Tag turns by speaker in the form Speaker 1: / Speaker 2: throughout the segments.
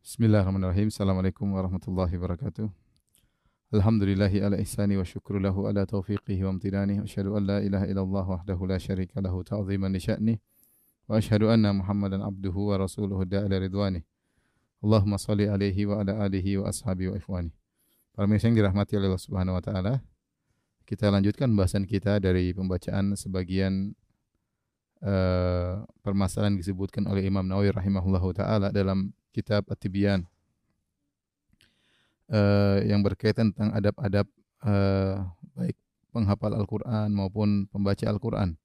Speaker 1: Bismillahirrahmanirrahim. Assalamualaikum warahmatullahi wabarakatuh. Alhamdulillahi ala ihsani wa syukru lahu ala taufiqihi wa amtinani. Asyhadu an la ilaha illallah wahdahu la syarika lahu ta'ziman li sya'ni. Wa asyhadu anna Muhammadan abduhu wa rasuluhu da'ala ridwani. Allahumma salli alaihi wa ala alihi wa ashabi wa ikhwani. Para yang dirahmati oleh Allah Subhanahu wa taala. Kita lanjutkan pembahasan kita dari pembacaan sebagian uh, permasalahan disebutkan oleh Imam Nawawi rahimahullahu taala dalam kitab At-Tibyan uh, yang berkaitan tentang adab-adab uh, baik penghafal Al-Qur'an maupun pembaca Al-Qur'an.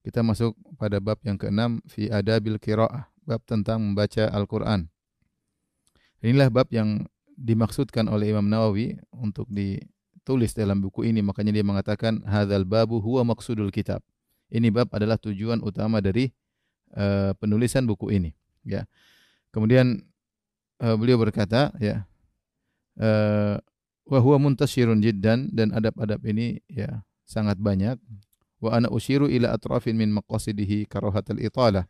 Speaker 1: Kita masuk pada bab yang keenam fi adabil qiraah, bab tentang membaca Al-Qur'an. Inilah bab yang dimaksudkan oleh Imam Nawawi untuk ditulis dalam buku ini, makanya dia mengatakan hadzal babu huwa maksudul kitab. Ini bab adalah tujuan utama dari uh, penulisan buku ini, ya. Kemudian uh, beliau berkata ya uh, wa huwa muntashirun jiddan dan adab-adab ini ya sangat banyak. Wa ana usyiru ila atrafin min maqasidihi karahatul italah.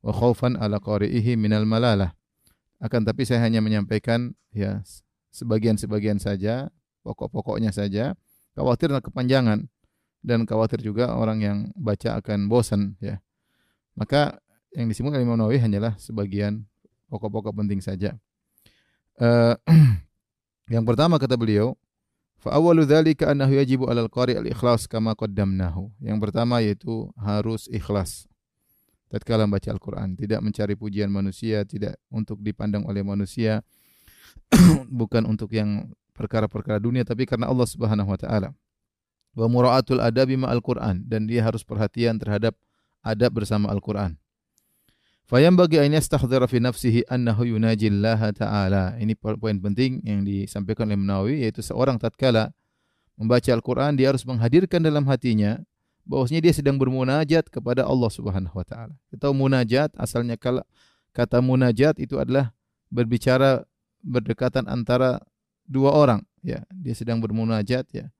Speaker 1: Wa khaufan ala qari'ihi minal malalah. Akan tapi saya hanya menyampaikan ya sebagian-sebagian saja pokok-pokoknya saja. Khawatir kepanjangan. Dan khawatir juga orang yang baca akan bosan ya. Maka yang disebutkan Imam Nawawi hanyalah sebagian pokok-pokok penting saja. Uh, yang pertama kata beliau, fa awwalu dzalika annahu yajibu 'alal qari' al-ikhlas kama qaddamnahu. Yang pertama yaitu harus ikhlas. Tatkala membaca Al-Qur'an, tidak mencari pujian manusia, tidak untuk dipandang oleh manusia, bukan untuk yang perkara-perkara dunia tapi karena Allah Subhanahu wa taala. Wa mura'atul adabi ma'al Qur'an dan dia harus perhatian terhadap adab bersama Al-Qur'an. Fayam bagi ain yastahdhira fi nafsihi annahu yunaji Allah taala. Ini poin penting yang disampaikan oleh Nawawi yaitu seorang tatkala membaca Al-Qur'an dia harus menghadirkan dalam hatinya bahwasanya dia sedang bermunajat kepada Allah Subhanahu wa taala. Kita tahu munajat asalnya kata munajat itu adalah berbicara berdekatan antara dua orang ya. Dia sedang bermunajat ya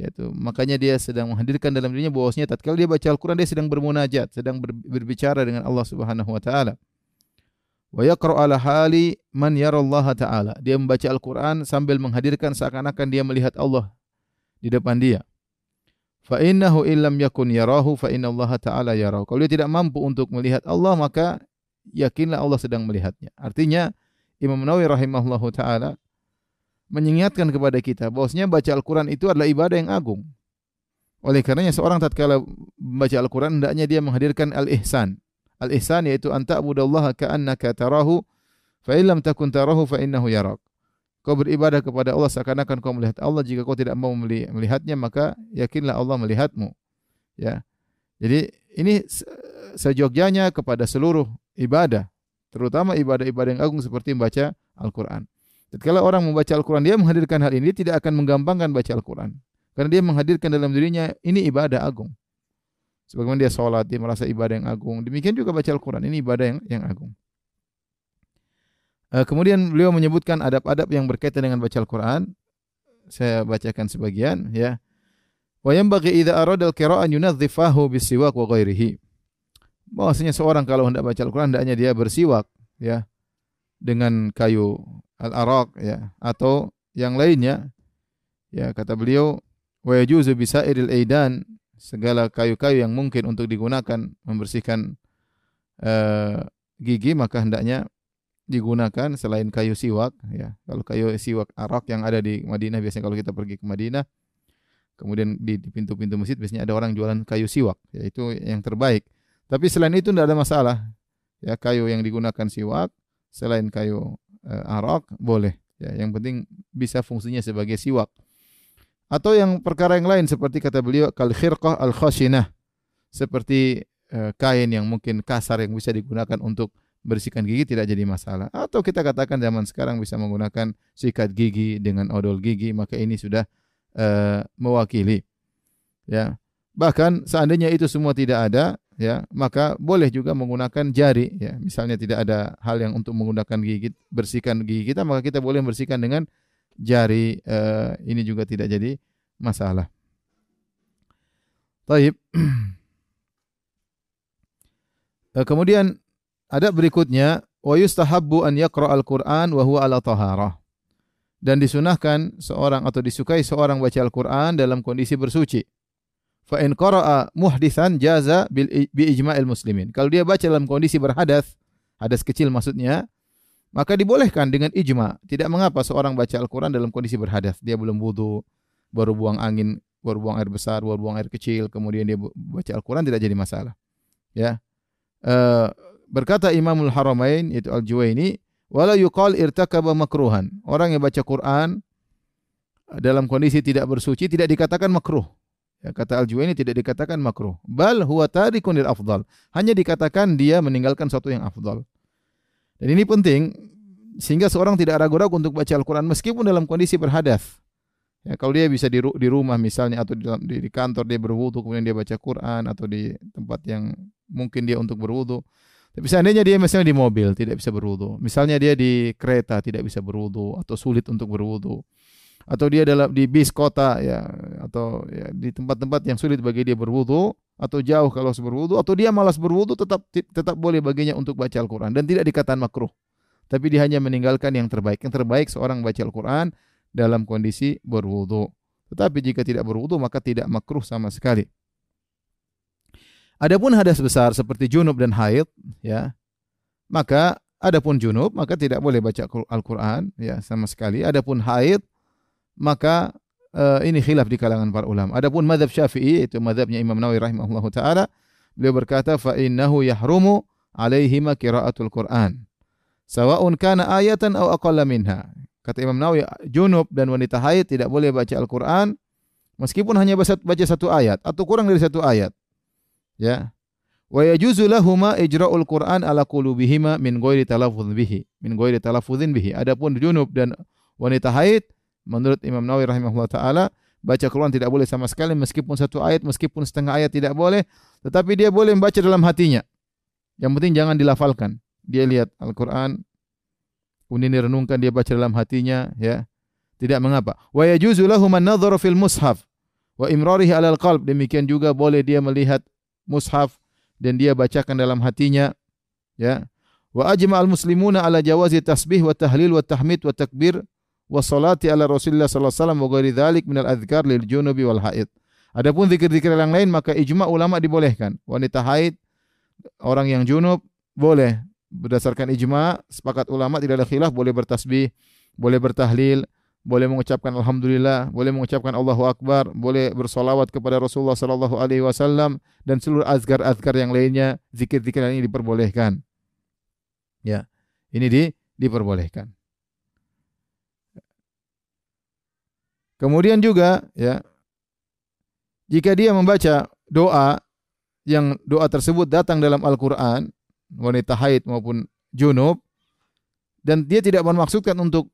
Speaker 1: yaitu makanya dia sedang menghadirkan dalam dirinya bahwasanya tatkala dia baca Al-Qur'an dia sedang bermunajat, sedang ber, berbicara dengan Allah Subhanahu wa taala. Wa yaqra ala hali man yara Allah taala. Dia membaca Al-Qur'an sambil menghadirkan seakan-akan dia melihat Allah di depan dia. Fa innahu illam yakun yarahu fa inna Allah taala yarahu. Kalau dia tidak mampu untuk melihat Allah maka yakinlah Allah sedang melihatnya. Artinya Imam Nawawi rahimahullahu taala mengingatkan kepada kita bahwasanya baca Al-Qur'an itu adalah ibadah yang agung. Oleh karenanya seorang tatkala membaca Al-Qur'an hendaknya dia menghadirkan al-ihsan. Al-ihsan yaitu anta budallaha ka'annaka tarahu fa illam takun tarahu fa innahu yarak. Kau beribadah kepada Allah seakan-akan kau melihat Allah. Jika kau tidak mau melihatnya maka yakinlah Allah melihatmu. Ya. Jadi ini sejogjanya kepada seluruh ibadah, terutama ibadah-ibadah yang agung seperti membaca Al-Qur'an. Tatkala orang membaca Al-Quran, dia menghadirkan hal ini, dia tidak akan menggampangkan baca Al-Quran. Karena dia menghadirkan dalam dirinya, ini ibadah agung. Sebagaimana dia sholat, dia merasa ibadah yang agung. Demikian juga baca Al-Quran, ini ibadah yang, yang agung. Uh, kemudian beliau menyebutkan adab-adab yang berkaitan dengan baca Al-Quran. Saya bacakan sebagian. ya. Wa yanbaghi idza arada al-qira'an yunadhifahu bisiwak wa ghairihi. Bahwasanya seorang kalau hendak baca Al-Quran hendaknya dia bersiwak ya dengan kayu al-araq ya. Atau yang lainnya. Ya kata beliau wa yajuzu bisairil aidan segala kayu-kayu yang mungkin untuk digunakan membersihkan uh, gigi maka hendaknya digunakan selain kayu siwak ya. Kalau kayu siwak arak yang ada di Madinah biasanya kalau kita pergi ke Madinah kemudian di pintu-pintu masjid biasanya ada orang jualan kayu siwak yaitu yang terbaik. Tapi selain itu tidak ada masalah ya. Kayu yang digunakan siwak selain kayu arak boleh. Ya yang penting bisa fungsinya sebagai siwak. Atau yang perkara yang lain seperti kata beliau kal khirqah al khashinah seperti uh, kain yang mungkin kasar yang bisa digunakan untuk bersihkan gigi tidak jadi masalah. Atau kita katakan zaman sekarang bisa menggunakan sikat gigi dengan odol gigi maka ini sudah uh, mewakili. Ya bahkan seandainya itu semua tidak ada ya maka boleh juga menggunakan jari ya misalnya tidak ada hal yang untuk menggunakan gigi bersihkan gigi kita maka kita boleh bersihkan dengan jari uh, ini juga tidak jadi masalah. Taib. uh, kemudian ada berikutnya wa yustahabbu an yaqra al-Qur'an wa huwa ala taharah. Dan disunahkan seorang atau disukai seorang baca Al-Qur'an dalam kondisi bersuci. Fa in qara'a muhditsan jaza bil bi ijma'il muslimin. Kalau dia baca dalam kondisi berhadas, hadas kecil maksudnya, maka dibolehkan dengan ijma. Tidak mengapa seorang baca Al-Qur'an dalam kondisi berhadas. Dia belum wudu, baru buang angin, baru buang air besar, baru buang air kecil, kemudian dia baca Al-Qur'an tidak jadi masalah. Ya. Uh, berkata Imamul Haramain itu Al-Juwaini, wala yuqal irtakaba makruhan. Orang yang baca Quran dalam kondisi tidak bersuci tidak dikatakan makruh. Ya, kata Al-Juwaini tidak dikatakan makruh. Bal huwa tarikun afdal. Hanya dikatakan dia meninggalkan sesuatu yang afdal. Dan ini penting sehingga seorang tidak ragu-ragu untuk baca Al-Quran meskipun dalam kondisi berhadas. Ya, kalau dia bisa di, di rumah misalnya atau di, di, di kantor dia berwudu kemudian dia baca Quran atau di tempat yang mungkin dia untuk berwudu tapi seandainya dia misalnya di mobil tidak bisa berwudu, misalnya dia di kereta tidak bisa berwudu atau sulit untuk berwudu, atau dia dalam di bis kota ya atau ya, di tempat-tempat yang sulit bagi dia berwudu atau jauh kalau berwudu atau dia malas berwudu tetap tetap boleh baginya untuk baca Al-Qur'an dan tidak dikatakan makruh. Tapi dia hanya meninggalkan yang terbaik. Yang terbaik seorang baca Al-Qur'an dalam kondisi berwudu. Tetapi jika tidak berwudu maka tidak makruh sama sekali. Adapun hadas besar seperti junub dan haid, ya, maka adapun junub maka tidak boleh baca Al-Qur'an ya sama sekali. Adapun haid maka uh, ini khilaf di kalangan para ulama. Adapun mazhab Syafi'i itu mazhabnya Imam Nawawi rahimahullahu taala, beliau berkata fa innahu yahrumu qiraatul Qur'an. Sawa'un kana ayatan aw aqalla minha. Kata Imam Nawawi, junub dan wanita haid tidak boleh baca Al-Qur'an meskipun hanya baca satu ayat atau kurang dari satu ayat. Ya. Wa yajuzu lahuma ijra'ul Qur'an ala qulubihima min ghairi talaffuz bihi, min ghairi. Adapun junub dan wanita haid menurut Imam Nawawi rahimahullah taala baca Quran tidak boleh sama sekali meskipun satu ayat, meskipun setengah ayat tidak boleh, tetapi dia boleh membaca dalam hatinya. Yang penting jangan dilafalkan. Dia lihat Al-Qur'an kemudian direnungkan dia baca dalam hatinya ya. Tidak mengapa. Wa yajuzu lahum an-nadharu fil mushaf wa imrarihi 'alal qalb. Demikian juga boleh dia melihat mushaf dan dia bacakan dalam hatinya ya wa ajma al muslimuna ala jawazi tasbih wa tahlil wa tahmid wa takbir wa salati ala Rasulillah sallallahu alaihi wasallam wa ghairi dzalik min al adhkar lil junubi wal haid adapun zikir-zikir yang lain maka ijma ulama dibolehkan wanita haid orang yang junub boleh berdasarkan ijma sepakat ulama tidak ada khilaf boleh bertasbih boleh bertahlil boleh mengucapkan alhamdulillah, boleh mengucapkan Allahu akbar, boleh bersolawat kepada Rasulullah sallallahu alaihi wasallam dan seluruh azkar-azkar yang lainnya, zikir-zikir ini diperbolehkan. Ya. Ini di diperbolehkan. Kemudian juga ya jika dia membaca doa yang doa tersebut datang dalam Al-Qur'an, wanita haid maupun junub dan dia tidak bermaksudkan untuk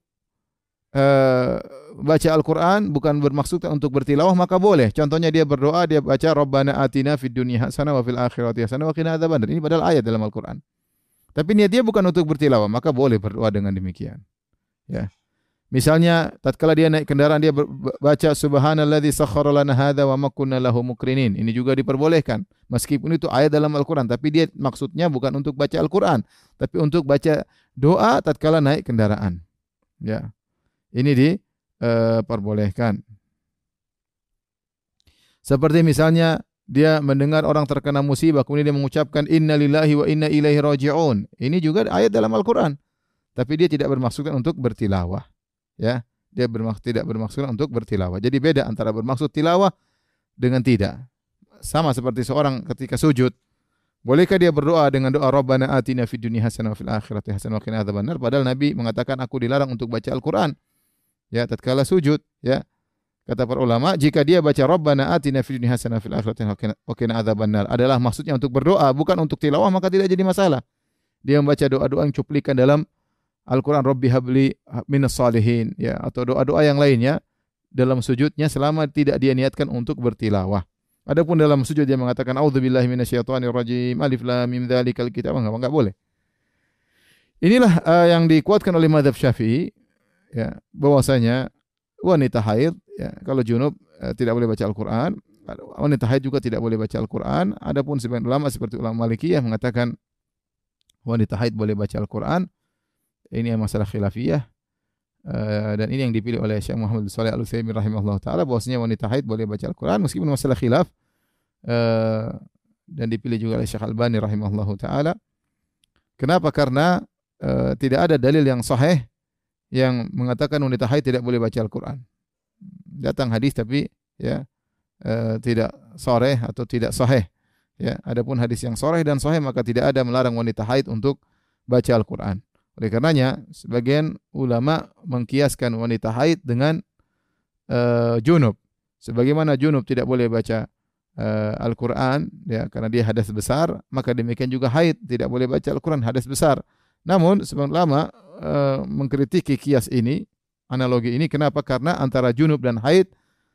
Speaker 1: uh, baca Al-Quran bukan bermaksud untuk bertilawah maka boleh. Contohnya dia berdoa dia baca Rabbana atina fid dunya hasanah wa fil akhirati hasanah wa qina adzabannar. Ini padahal ayat dalam Al-Quran. Tapi niat dia bukan untuk bertilawah maka boleh berdoa dengan demikian. Ya. Misalnya tatkala dia naik kendaraan dia baca subhanalladzi sakhkhara lana hadza wa ma kunna lahu mukrinin. Ini juga diperbolehkan. Meskipun itu ayat dalam Al-Qur'an, tapi dia maksudnya bukan untuk baca Al-Qur'an, tapi untuk baca doa tatkala naik kendaraan. Ya. Ini diperbolehkan. Seperti misalnya dia mendengar orang terkena musibah kemudian dia mengucapkan inna lillahi wa inna ilaihi raji'un. Ini juga ayat dalam Al-Qur'an. Tapi dia tidak bermaksud untuk bertilawah. Ya, dia bermaksud tidak bermaksud untuk bertilawah. Jadi beda antara bermaksud tilawah dengan tidak. Sama seperti seorang ketika sujud Bolehkah dia berdoa dengan doa Rabbana atina fid dunya hasanah fil akhirati hasanah wa qina adzabannar padahal Nabi mengatakan aku dilarang untuk baca Al-Qur'an ya tatkala sujud ya kata para ulama jika dia baca rabbana atina fid dunya hasanah fil akhirati wa qina adalah maksudnya untuk berdoa bukan untuk tilawah maka tidak jadi masalah dia membaca doa-doa yang cuplikan dalam Al-Qur'an Rabbi habli minas salihin ya atau doa-doa yang lainnya dalam sujudnya selama tidak dia niatkan untuk bertilawah Adapun dalam sujud dia mengatakan auzubillahi minasyaitonir rajim alif lam mim dzalikal kitab enggak enggak boleh. Inilah uh, yang dikuatkan oleh mazhab Syafi'i ya bahwasanya wanita haid ya kalau junub eh, tidak boleh baca Al-Qur'an, wanita haid juga tidak boleh baca Al-Qur'an. Adapun sebagian ulama seperti ulama Malikiyah mengatakan wanita haid boleh baca Al-Quran. Ini masalah khilafiyah. Uh, dan ini yang dipilih oleh Syekh Muhammad Saleh Al Utsaimin rahimahullah taala bahwasanya wanita haid boleh baca Al-Qur'an meskipun masalah khilaf uh, dan dipilih juga oleh Syekh Albani rahimahullah taala. Kenapa? Karena uh, tidak ada dalil yang sahih yang mengatakan wanita haid tidak boleh baca Al-Qur'an. Datang hadis tapi ya tidak sahih atau tidak sahih. Ya, adapun hadis yang sahih dan sahih maka tidak ada melarang wanita haid untuk baca Al-Qur'an. Oleh karenanya, sebagian ulama mengkiaskan wanita haid dengan uh, junub. Sebagaimana junub tidak boleh baca uh, Al-Quran, ya, karena dia hadas besar, maka demikian juga haid tidak boleh baca Al-Quran hadas besar. Namun, sebagian ulama uh, mengkritiki kias ini, analogi ini, kenapa? Karena antara junub dan haid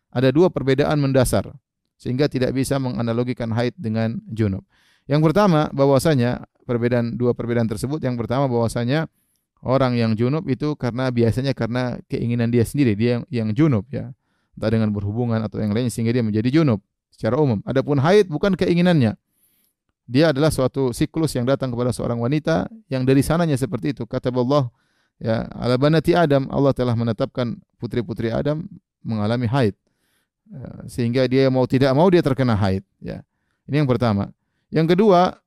Speaker 1: ada dua perbedaan mendasar, sehingga tidak bisa menganalogikan haid dengan junub. Yang pertama, bahwasanya perbedaan dua perbedaan tersebut. Yang pertama bahwasanya orang yang junub itu karena biasanya karena keinginan dia sendiri, dia yang, yang junub ya. Entah dengan berhubungan atau yang lain sehingga dia menjadi junub secara umum. Adapun haid bukan keinginannya. Dia adalah suatu siklus yang datang kepada seorang wanita yang dari sananya seperti itu. Kata Allah ya ala banati Adam Allah telah menetapkan putri-putri Adam mengalami haid. Ya, sehingga dia mau tidak mau dia terkena haid ya. Ini yang pertama. Yang kedua,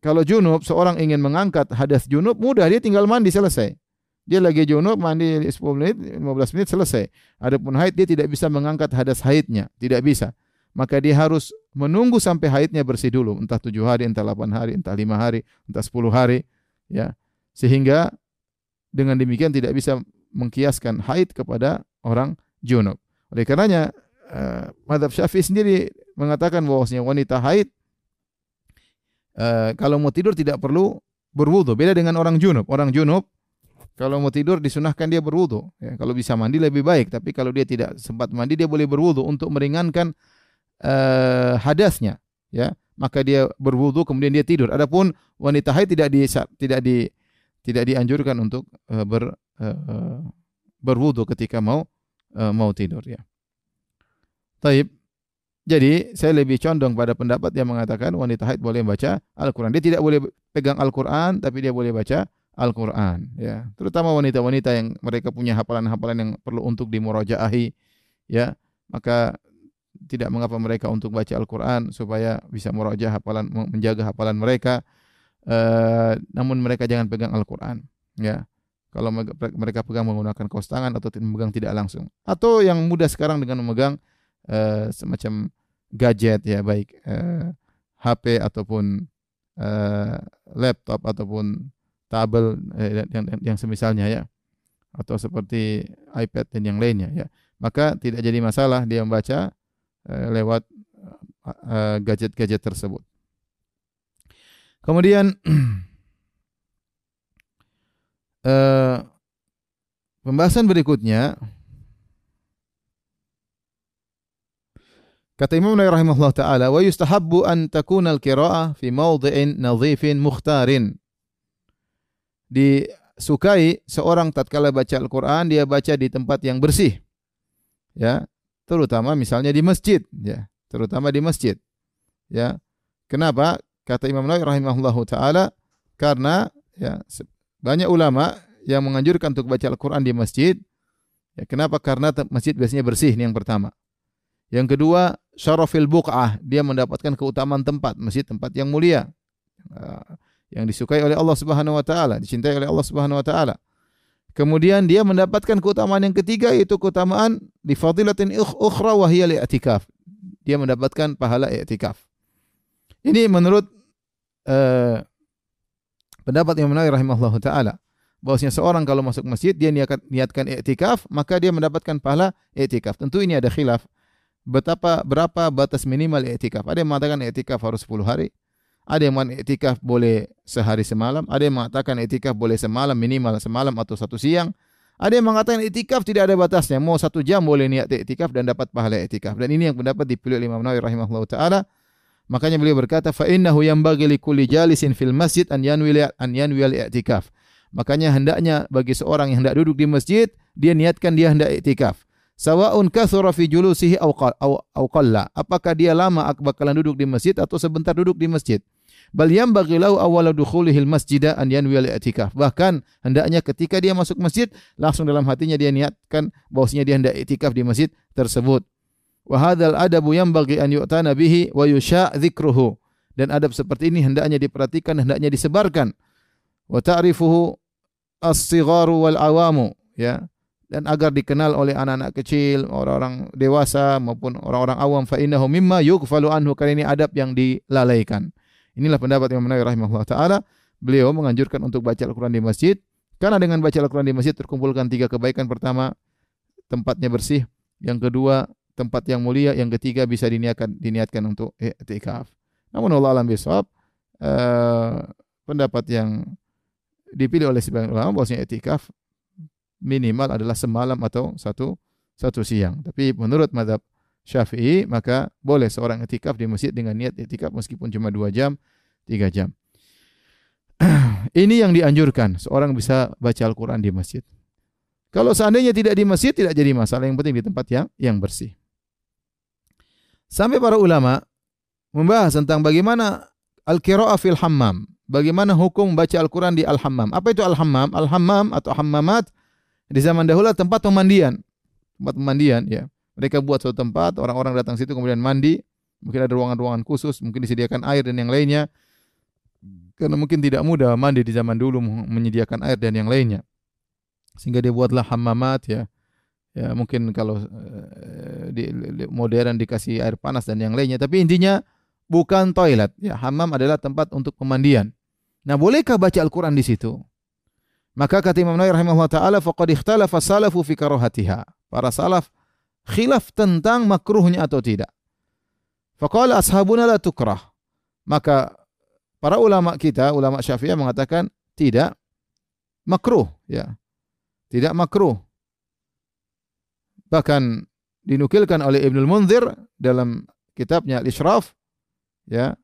Speaker 1: kalau junub, seorang ingin mengangkat hadas junub, mudah dia tinggal mandi selesai. Dia lagi junub, mandi 10 menit, 15 menit selesai. Adapun haid dia tidak bisa mengangkat hadas haidnya, tidak bisa. Maka dia harus menunggu sampai haidnya bersih dulu, entah 7 hari, entah 8 hari, entah 5 hari, entah 10 hari, ya. Sehingga dengan demikian tidak bisa mengkiaskan haid kepada orang junub. Oleh karenanya uh, madhab Syafi'i sendiri mengatakan bahwasanya wanita haid uh, kalau mau tidur tidak perlu berwudu. Beda dengan orang junub. Orang junub kalau mau tidur disunahkan dia berwudu. Ya, kalau bisa mandi lebih baik. Tapi kalau dia tidak sempat mandi dia boleh berwudu untuk meringankan uh, hadasnya. Ya, maka dia berwudu kemudian dia tidur. Adapun wanita haid tidak di tidak di tidak dianjurkan untuk uh, ber uh, berwudu ketika mau uh, mau tidur ya. Taib. Jadi saya lebih condong pada pendapat yang mengatakan wanita haid boleh baca Al-Quran. Dia tidak boleh pegang Al-Quran, tapi dia boleh baca Al-Quran. Ya, terutama wanita-wanita yang mereka punya hafalan-hafalan yang perlu untuk dimurajaahi. Ya, maka tidak mengapa mereka untuk baca Al-Quran supaya bisa murajaah hafalan, menjaga hafalan mereka. Uh, namun mereka jangan pegang Al-Quran. Ya, kalau mereka pegang menggunakan kaos tangan atau memegang tidak langsung. Atau yang mudah sekarang dengan memegang uh, semacam gadget ya baik eh, HP ataupun uh, laptop ataupun tabel uh, yang, yang yang semisalnya ya atau seperti iPad dan yang lainnya ya. Maka tidak jadi masalah dia membaca uh, lewat gadget-gadget uh, tersebut. Kemudian uh, pembahasan berikutnya Kata Imam Nawawi rahimahullah taala, "Wa yustahabbu an takuna al-qira'ah fi mawdhi'in nadhifin mukhtarin." Disukai seorang tatkala baca Al-Qur'an dia baca di tempat yang bersih. Ya, terutama misalnya di masjid, ya, terutama di masjid. Ya. Kenapa? Kata Imam Nawawi rahimahullah taala, karena ya banyak ulama yang menganjurkan untuk baca Al-Qur'an di masjid. Ya, kenapa? Karena masjid biasanya bersih ini yang pertama. Yang kedua, syarafil buq'ah, dia mendapatkan keutamaan tempat, masjid tempat yang mulia. Ah, yang disukai oleh Allah Subhanahu wa taala, dicintai oleh Allah Subhanahu wa taala. Kemudian dia mendapatkan keutamaan yang ketiga yaitu keutamaan di fadilatin ukhra wa hiya i'tikaf. Dia mendapatkan pahala i'tikaf. Ini menurut uh, pendapat Imam Nawawi rahimahullah taala bahwasanya seorang kalau masuk masjid dia niatkan niatkan i'tikaf maka dia mendapatkan pahala i'tikaf. Tentu ini ada khilaf betapa berapa batas minimal i'tikaf. Ada yang mengatakan i'tikaf harus 10 hari. Ada yang mengatakan i'tikaf boleh sehari semalam. Ada yang mengatakan i'tikaf boleh semalam minimal semalam atau satu siang. Ada yang mengatakan i'tikaf tidak ada batasnya. Mau satu jam boleh niat i'tikaf dan dapat pahala i'tikaf. Dan ini yang pendapat dipilih oleh Imam Nawawi rahimahullah taala. Makanya beliau berkata, fa innahu yanbaghi likulli jalisin fil masjid an yanwi an yanwi al-i'tikaf. Makanya hendaknya bagi seorang yang hendak duduk di masjid, dia niatkan dia hendak i'tikaf. Sawa'un kathura fi julusihi aw qalla. Apakah dia lama bakalan duduk di masjid atau sebentar duduk di masjid? Bal yanbaghi lahu awwala dukhulihil masjida an yanwi al-i'tikaf. Bahkan hendaknya ketika dia masuk masjid langsung dalam hatinya dia niatkan bahwasanya dia hendak i'tikaf di masjid tersebut. Wa hadzal adabu yanbaghi an yu'tana bihi wa yusha' dzikruhu. Dan adab seperti ini hendaknya diperhatikan, hendaknya disebarkan. Wa ta'rifuhu as-sigharu wal awamu, ya. Dan agar dikenal oleh anak-anak kecil, orang-orang dewasa maupun orang-orang awam fa innahu mimma yughfalu anhu karena ini adab yang dilalaikan. Inilah pendapat Imam Nawawi rahimahullah taala. Beliau menganjurkan untuk baca Al-Qur'an di masjid karena dengan baca Al-Qur'an di masjid terkumpulkan tiga kebaikan. Pertama, tempatnya bersih. Yang kedua, tempat yang mulia. Yang ketiga, bisa diniatkan diniatkan untuk i'tikaf. Namun Allah alam bisawab, uh, pendapat yang dipilih oleh sebagian ulama bahwasanya etikaf minimal adalah semalam atau satu satu siang. Tapi menurut madhab Syafi'i maka boleh seorang etikaf di masjid dengan niat etikaf meskipun cuma dua jam, tiga jam. Ini yang dianjurkan seorang bisa baca Al-Quran di masjid. Kalau seandainya tidak di masjid tidak jadi masalah. Yang penting di tempat yang yang bersih. Sampai para ulama membahas tentang bagaimana al-qira'ah fil hammam. Bagaimana hukum membaca Al-Quran di al-hammam. Apa itu al-hammam? Al-hammam atau hammamat di zaman dahulu tempat pemandian. Tempat pemandian ya. Mereka buat suatu tempat, orang-orang datang situ kemudian mandi. Mungkin ada ruangan-ruangan khusus, mungkin disediakan air dan yang lainnya. Karena mungkin tidak mudah mandi di zaman dulu menyediakan air dan yang lainnya. Sehingga dia buatlah hammamat ya. Ya mungkin kalau di, di modern dikasih air panas dan yang lainnya, tapi intinya bukan toilet. Ya, hammam adalah tempat untuk pemandian. Nah, bolehkah baca Al-Qur'an di situ? Maka kata Imam Nawawi rahimahullah taala faqad ikhtalafa salafu fi karahatiha. Para salaf khilaf tentang makruhnya atau tidak. Faqala ashabuna la tukrah. Maka para ulama kita, ulama Syafi'iyah mengatakan tidak makruh, ya. Tidak makruh. Bahkan dinukilkan oleh Ibnul Munzir dalam kitabnya Al-Ishraf ya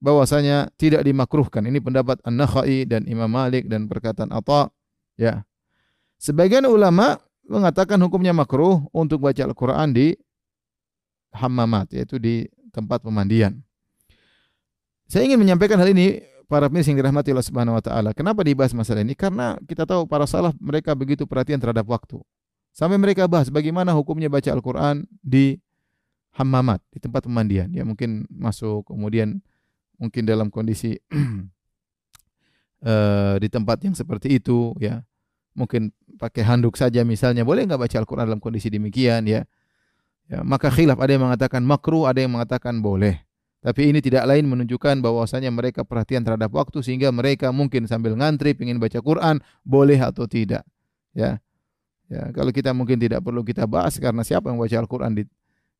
Speaker 1: bahwasanya tidak dimakruhkan. Ini pendapat An-Nakhai dan Imam Malik dan perkataan Atha ya. Sebagian ulama mengatakan hukumnya makruh untuk baca Al-Qur'an di hammamat yaitu di tempat pemandian. Saya ingin menyampaikan hal ini para pemirsa yang dirahmati Allah Subhanahu wa taala. Kenapa dibahas masalah ini? Karena kita tahu para salaf mereka begitu perhatian terhadap waktu. Sampai mereka bahas bagaimana hukumnya baca Al-Qur'an di hammamat, di tempat pemandian. Ya mungkin masuk kemudian mungkin dalam kondisi uh, di tempat yang seperti itu ya. Mungkin pakai handuk saja misalnya. Boleh nggak baca Al-Qur'an dalam kondisi demikian ya? Ya, maka khilaf ada yang mengatakan makruh, ada yang mengatakan boleh. Tapi ini tidak lain menunjukkan bahwasanya mereka perhatian terhadap waktu sehingga mereka mungkin sambil ngantri ingin baca Quran boleh atau tidak. Ya. Ya, kalau kita mungkin tidak perlu kita bahas karena siapa yang baca Al-Qur'an di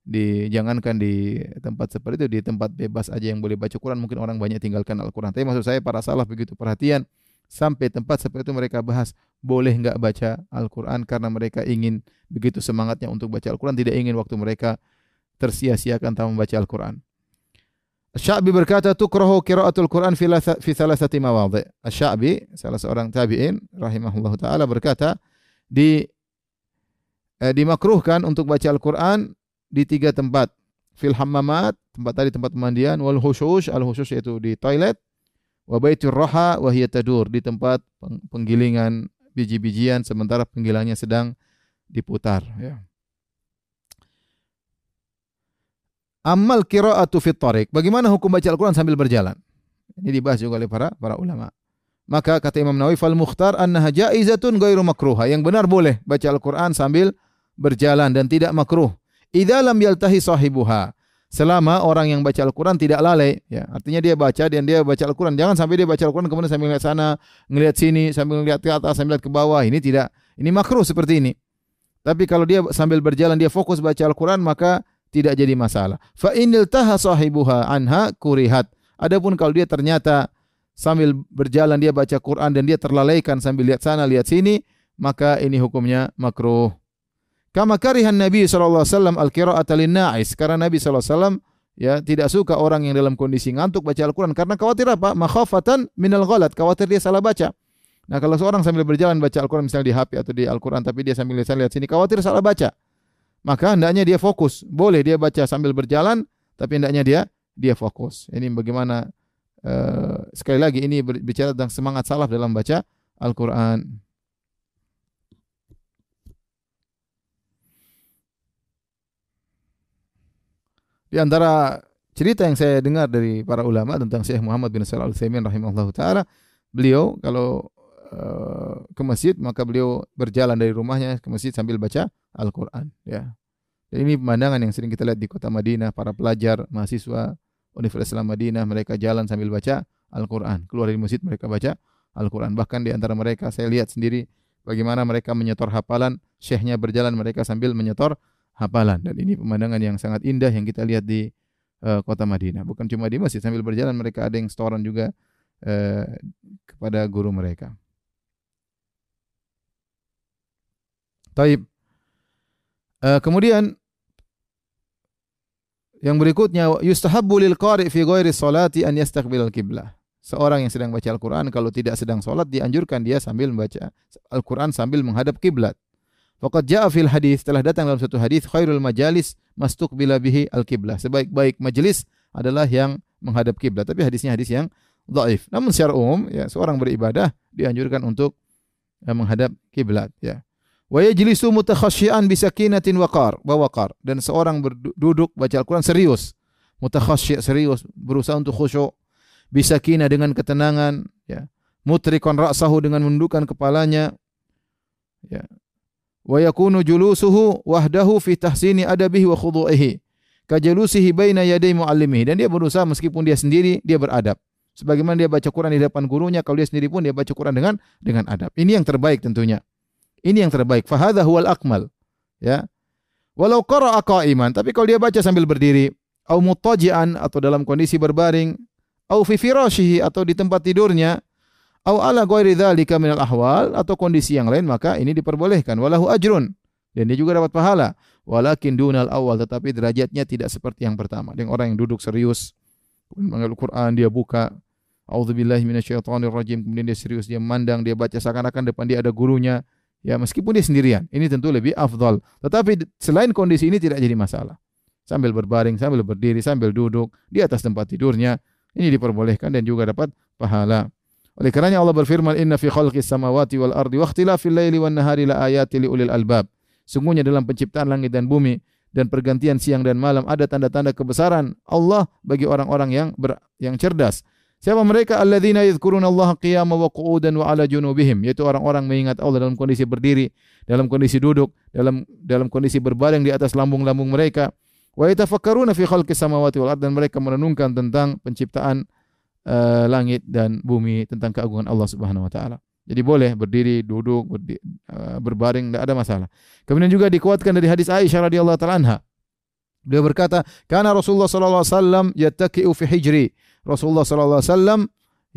Speaker 1: di jangankan di tempat seperti itu di tempat bebas aja yang boleh baca Quran mungkin orang banyak tinggalkan Al-Qur'an. Tapi maksud saya para salaf begitu perhatian sampai tempat seperti itu mereka bahas boleh enggak baca Al-Qur'an karena mereka ingin begitu semangatnya untuk baca Al-Qur'an tidak ingin waktu mereka tersia-siakan tanpa membaca Al-Qur'an. Sya'bi berkata tukrahu qiraatul Quran fi fi thalathati mawadhi. Asy-Sya'bi salah seorang tabi'in rahimahullahu taala berkata di eh, dimakruhkan untuk baca Al-Quran di tiga tempat. Fil hammamat, tempat tadi tempat pemandian, wal hushush, al hushush yaitu di toilet, wa baitur roha wa tadur, di tempat penggilingan biji-bijian sementara penggilingannya sedang diputar. Ya. Amal qiraatu fit tariq. Bagaimana hukum baca Al-Quran sambil berjalan? Ini dibahas juga oleh para para ulama. Maka kata Imam Nawawi fal mukhtar annaha jaizatun ghairu makruha. Yang benar boleh baca Al-Qur'an sambil berjalan dan tidak makruh. Idza lam yaltahi sahibuha. Selama orang yang baca Al-Qur'an tidak lalai, ya. Artinya dia baca dan dia baca Al-Qur'an. Jangan sampai dia baca Al-Qur'an kemudian sambil lihat sana, ngelihat sini, sambil lihat ke atas, sambil lihat ke bawah. Ini tidak. Ini makruh seperti ini. Tapi kalau dia sambil berjalan dia fokus baca Al-Qur'an maka tidak jadi masalah. Fa inil taha sahibuha anha kurihat. Adapun kalau dia ternyata sambil berjalan dia baca Quran dan dia terlalaikan sambil lihat sana lihat sini, maka ini hukumnya makruh. Kama karihan Nabi sallallahu alaihi wasallam al-qira'ata lin-na'is. Karena Nabi sallallahu alaihi wasallam ya tidak suka orang yang dalam kondisi ngantuk baca Al-Qur'an karena khawatir apa? Makhafatan minal ghalat, khawatir dia salah baca. Nah, kalau seorang sambil berjalan baca Al-Qur'an misalnya di HP atau di Al-Qur'an tapi dia sambil lihat lihat sini khawatir salah baca. Maka hendaknya dia fokus. Boleh dia baca sambil berjalan tapi hendaknya dia dia fokus. Ini bagaimana uh, sekali lagi ini berbicara tentang semangat salaf dalam baca Al-Qur'an. Di antara cerita yang saya dengar dari para ulama tentang Syekh Muhammad bin Shalih Al-Utsaimin rahimahullahu taala, beliau kalau uh, ke masjid maka beliau berjalan dari rumahnya ke masjid sambil baca Al-Qur'an ya. Dan ini pemandangan yang sering kita lihat di kota Madinah, para pelajar, mahasiswa Universitas Islam Madinah, mereka jalan sambil baca Al-Qur'an. Keluar dari masjid mereka baca Al-Qur'an. Bahkan di antara mereka saya lihat sendiri bagaimana mereka menyetor hafalan, syekhnya berjalan mereka sambil menyetor hafalan dan ini pemandangan yang sangat indah yang kita lihat di uh, kota Madinah. Bukan cuma di masjid sambil berjalan mereka ada yang setoran juga uh, kepada guru mereka. Taib. Uh, kemudian yang berikutnya yustahabbu lil qari fi ghairi salati an yastaqbil al-qiblah. Seorang yang sedang baca Al-Qur'an kalau tidak sedang salat dianjurkan dia sambil membaca Al-Qur'an sambil menghadap kiblat. Faqad ja'a fil hadis telah datang dalam satu hadis khairul majalis bila bihi al kiblah. Sebaik-baik majelis adalah yang menghadap kiblat. Tapi hadisnya hadis yang dhaif. Namun secara umum ya seorang beribadah dianjurkan untuk ya, menghadap kiblat ya. Wa yajlisu mutakhashsyian bi sakinatin waqar, waqar dan seorang berduduk baca Al-Qur'an serius. Mutakhashsyi' serius, berusaha untuk khusyuk. Bisakina dengan ketenangan ya. Mutrikon ra'sahu dengan menundukkan kepalanya ya wa yakunu julusuhu wahdahu fi tahsini adabihi wa khudu'ihi kajalusihi baina yaday muallimihi. Dan dia berusaha meskipun dia sendiri dia beradab. Sebagaimana dia baca Quran di depan gurunya kalau dia sendiri pun dia baca Quran dengan dengan adab. Ini yang terbaik tentunya. Ini yang terbaik. Fahadha huwal akmal ya. Walau qara'a qa'iman. Tapi kalau dia baca sambil berdiri au muttaji'an atau dalam kondisi berbaring au fi firashihi atau di tempat tidurnya Au ala ghairi dzalika minal ahwal atau kondisi yang lain maka ini diperbolehkan. Walahu ajrun. Dan dia juga dapat pahala. Walakin dunal awal tetapi derajatnya tidak seperti yang pertama. Dengan orang yang duduk serius mengambil Quran dia buka. A'udzubillahi minasyaitonirrajim. Kemudian dia serius dia memandang dia baca. Seakan-akan depan dia ada gurunya. Ya meskipun dia sendirian ini tentu lebih afdal. Tetapi selain kondisi ini tidak jadi masalah. Sambil berbaring sambil berdiri sambil duduk di atas tempat tidurnya ini diperbolehkan dan juga dapat pahala oleh karenanya Allah berfirman, "Inna fi khalqis samawati wal ardi wa ikhtilafil laili wan nahari la ayatin li ulil albab." Sungguhnya dalam penciptaan langit dan bumi dan pergantian siang dan malam ada tanda-tanda kebesaran Allah bagi orang-orang yang ber, yang cerdas. Siapa mereka? Alladzina yadhkuruna Allah qiyaman wa qu'udan wa ala junubihim, yaitu orang-orang mengingat Allah dalam kondisi berdiri, dalam kondisi duduk, dalam dalam kondisi berbaring di atas lambung-lambung mereka. Wa yatafakkaruna fi khalqis samawati wal ardi dan mereka merenungkan tentang penciptaan uh, langit dan bumi tentang keagungan Allah Subhanahu wa taala. Jadi boleh berdiri, duduk, berdiri, uh, berbaring tidak ada masalah. Kemudian juga dikuatkan dari hadis Aisyah radhiyallahu taala anha. Beliau berkata, "Karena Rasulullah sallallahu alaihi wasallam yattaqi'u fi hijri." Rasulullah sallallahu alaihi wasallam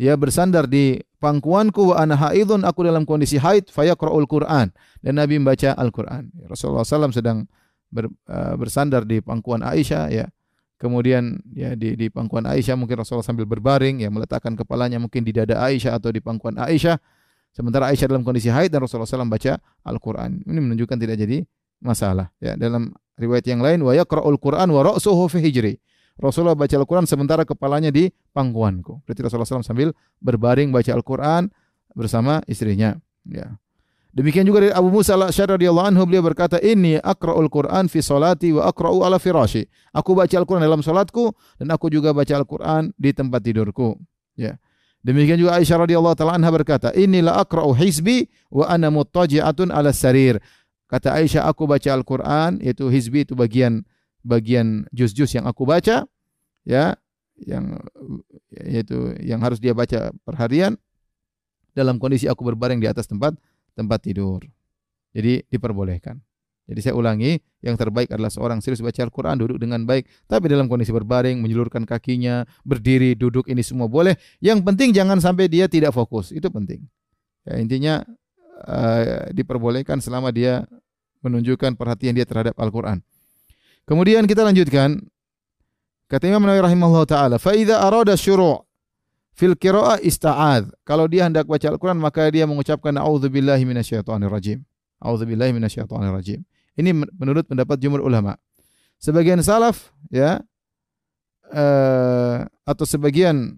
Speaker 1: ia bersandar di pangkuanku wa ana haidun aku dalam kondisi haid fayaqra'ul Qur'an dan Nabi membaca Al-Qur'an. Rasulullah SAW sedang ber, uh, bersandar di pangkuan Aisyah ya Kemudian ya di, di pangkuan Aisyah mungkin Rasulullah sambil berbaring ya meletakkan kepalanya mungkin di dada Aisyah atau di pangkuan Aisyah. Sementara Aisyah dalam kondisi haid dan Rasulullah SAW baca Al-Quran. Ini menunjukkan tidak jadi masalah. Ya, dalam riwayat yang lain wa yaqra'ul Quran wa ra'suhu fi hijri. Rasulullah baca Al-Quran sementara kepalanya di pangkuanku. Berarti Rasulullah SAW sambil berbaring baca Al-Quran bersama istrinya. Ya. Demikian juga dari Abu Musa al-Asy'ari radhiyallahu anhu beliau berkata, "Inni aqra'ul Qur'an fi salati wa aqra'u ala firashi." Aku baca Al-Qur'an dalam salatku dan aku juga baca Al-Qur'an di tempat tidurku. Ya. Demikian juga Aisyah radhiyallahu taala anha berkata, "Inni la aqra'u hizbi wa ana muttaji'atun ala sarir." Kata Aisyah, aku baca Al-Qur'an yaitu hizbi itu bagian bagian juz-juz yang aku baca ya yang yaitu yang harus dia baca perharian dalam kondisi aku berbaring di atas tempat tempat tidur. Jadi diperbolehkan. Jadi saya ulangi, yang terbaik adalah seorang serius baca Al-Quran, duduk dengan baik, tapi dalam kondisi berbaring, menjulurkan kakinya, berdiri, duduk, ini semua boleh. Yang penting jangan sampai dia tidak fokus, itu penting. Ya, intinya uh, diperbolehkan selama dia menunjukkan perhatian dia terhadap Al-Quran. Kemudian kita lanjutkan, kata Imam Nawawi rahimahullah ta'ala, فَإِذَا أَرَادَ الشُّرُعَ fil qiraah ista'ad. Kalau dia hendak baca Al-Qur'an maka dia mengucapkan a'udzubillahi minasyaitonir rajim. A'udzubillahi minasyaitonir rajim. Ini menurut pendapat jumhur ulama. Sebagian salaf ya uh, atau sebagian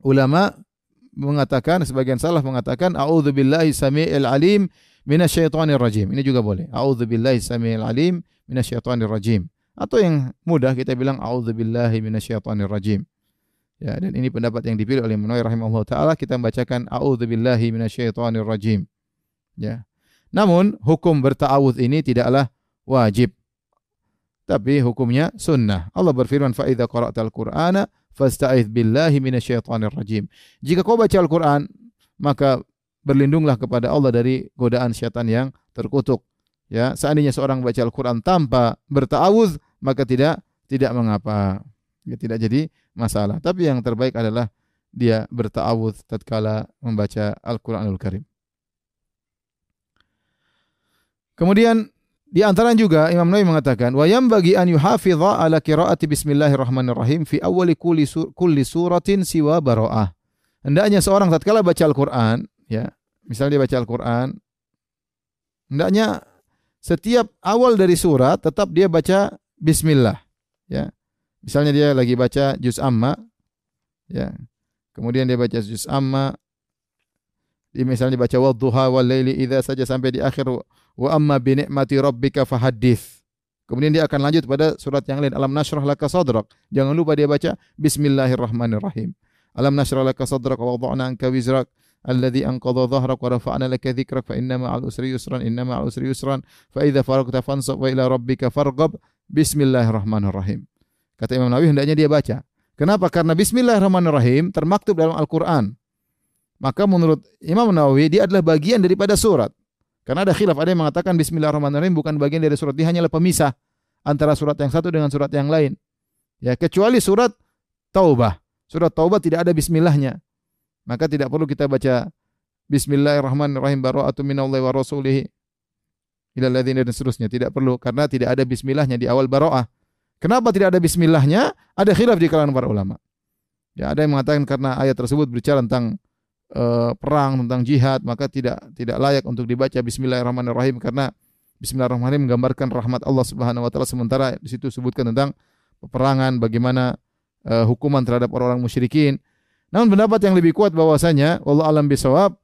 Speaker 1: ulama mengatakan sebagian salaf mengatakan a'udzubillahi samii'il alim minasyaitonir rajim. Ini juga boleh. A'udzubillahi samii'il alim minasyaitonir rajim. Atau yang mudah kita bilang a'udzubillahi minasyaitonir rajim. Ya, dan ini pendapat yang dipilih oleh Imam rahimahullah taala kita membacakan a'udzubillahi minasyaitonir rajim. Ya. Namun hukum berta'awudz ini tidaklah wajib. Tapi hukumnya sunnah. Allah berfirman fa idza qara'tal qur'ana fasta'idz billahi minasyaitonir rajim. Jika kau baca Al-Qur'an maka berlindunglah kepada Allah dari godaan syaitan yang terkutuk. Ya, seandainya seorang baca Al-Qur'an tanpa berta'awudz maka tidak tidak mengapa. Ya, tidak jadi masalah. Tapi yang terbaik adalah dia berta'awudz tatkala membaca Al-Qur'anul Karim. Kemudian di antara juga Imam Nawawi mengatakan wa bagi an yuhafidha ala qiraati bismillahirrahmanirrahim fi awwali kulli, sur, kulli suratin siwa bara'ah. Hendaknya seorang tatkala baca Al-Qur'an ya, misalnya dia baca Al-Qur'an hendaknya setiap awal dari surat tetap dia baca bismillah ya. Misalnya dia lagi baca juz amma ya. Kemudian dia baca juz amma dia misalnya baca wadduha wal laili idza saja sampai di akhir wa amma bi ni'mati rabbika fahaddits. Kemudian dia akan lanjut pada surat yang lain alam nashrah laka sadrak. Jangan lupa dia baca bismillahirrahmanirrahim. Alam nashrah laka sadrak wa wada'na anka wizrak alladhi anqadha dhahrak wa rafa'na laka dhikrak fa inna ma'al usri yusran inna ma'al usri yusran fa idza faragta fansab wa ila rabbika farghab bismillahirrahmanirrahim. Kata Imam Nawawi hendaknya dia baca. Kenapa? Karena bismillahirrahmanirrahim termaktub dalam Al-Qur'an. Maka menurut Imam Nawawi dia adalah bagian daripada surat. Karena ada khilaf, ada yang mengatakan bismillahirrahmanirrahim bukan bagian dari surat, dia hanyalah pemisah antara surat yang satu dengan surat yang lain. Ya, kecuali surat Taubah. Surat Taubah tidak ada bismillahnya. Maka tidak perlu kita baca bismillahirrahmanirrahim bara'atu minallahi wa rasulihi ila dan seterusnya. Tidak perlu karena tidak ada bismillahnya di awal bara'ah. Kenapa tidak ada bismillahnya? Ada khilaf di kalangan para ulama. Ya, ada yang mengatakan karena ayat tersebut berbicara tentang uh, perang, tentang jihad, maka tidak tidak layak untuk dibaca bismillahirrahmanirrahim karena bismillahirrahmanirrahim menggambarkan rahmat Allah Subhanahu wa taala sementara di situ sebutkan tentang peperangan, bagaimana uh, hukuman terhadap orang-orang musyrikin. Namun pendapat yang lebih kuat bahwasanya Allah alam bisawab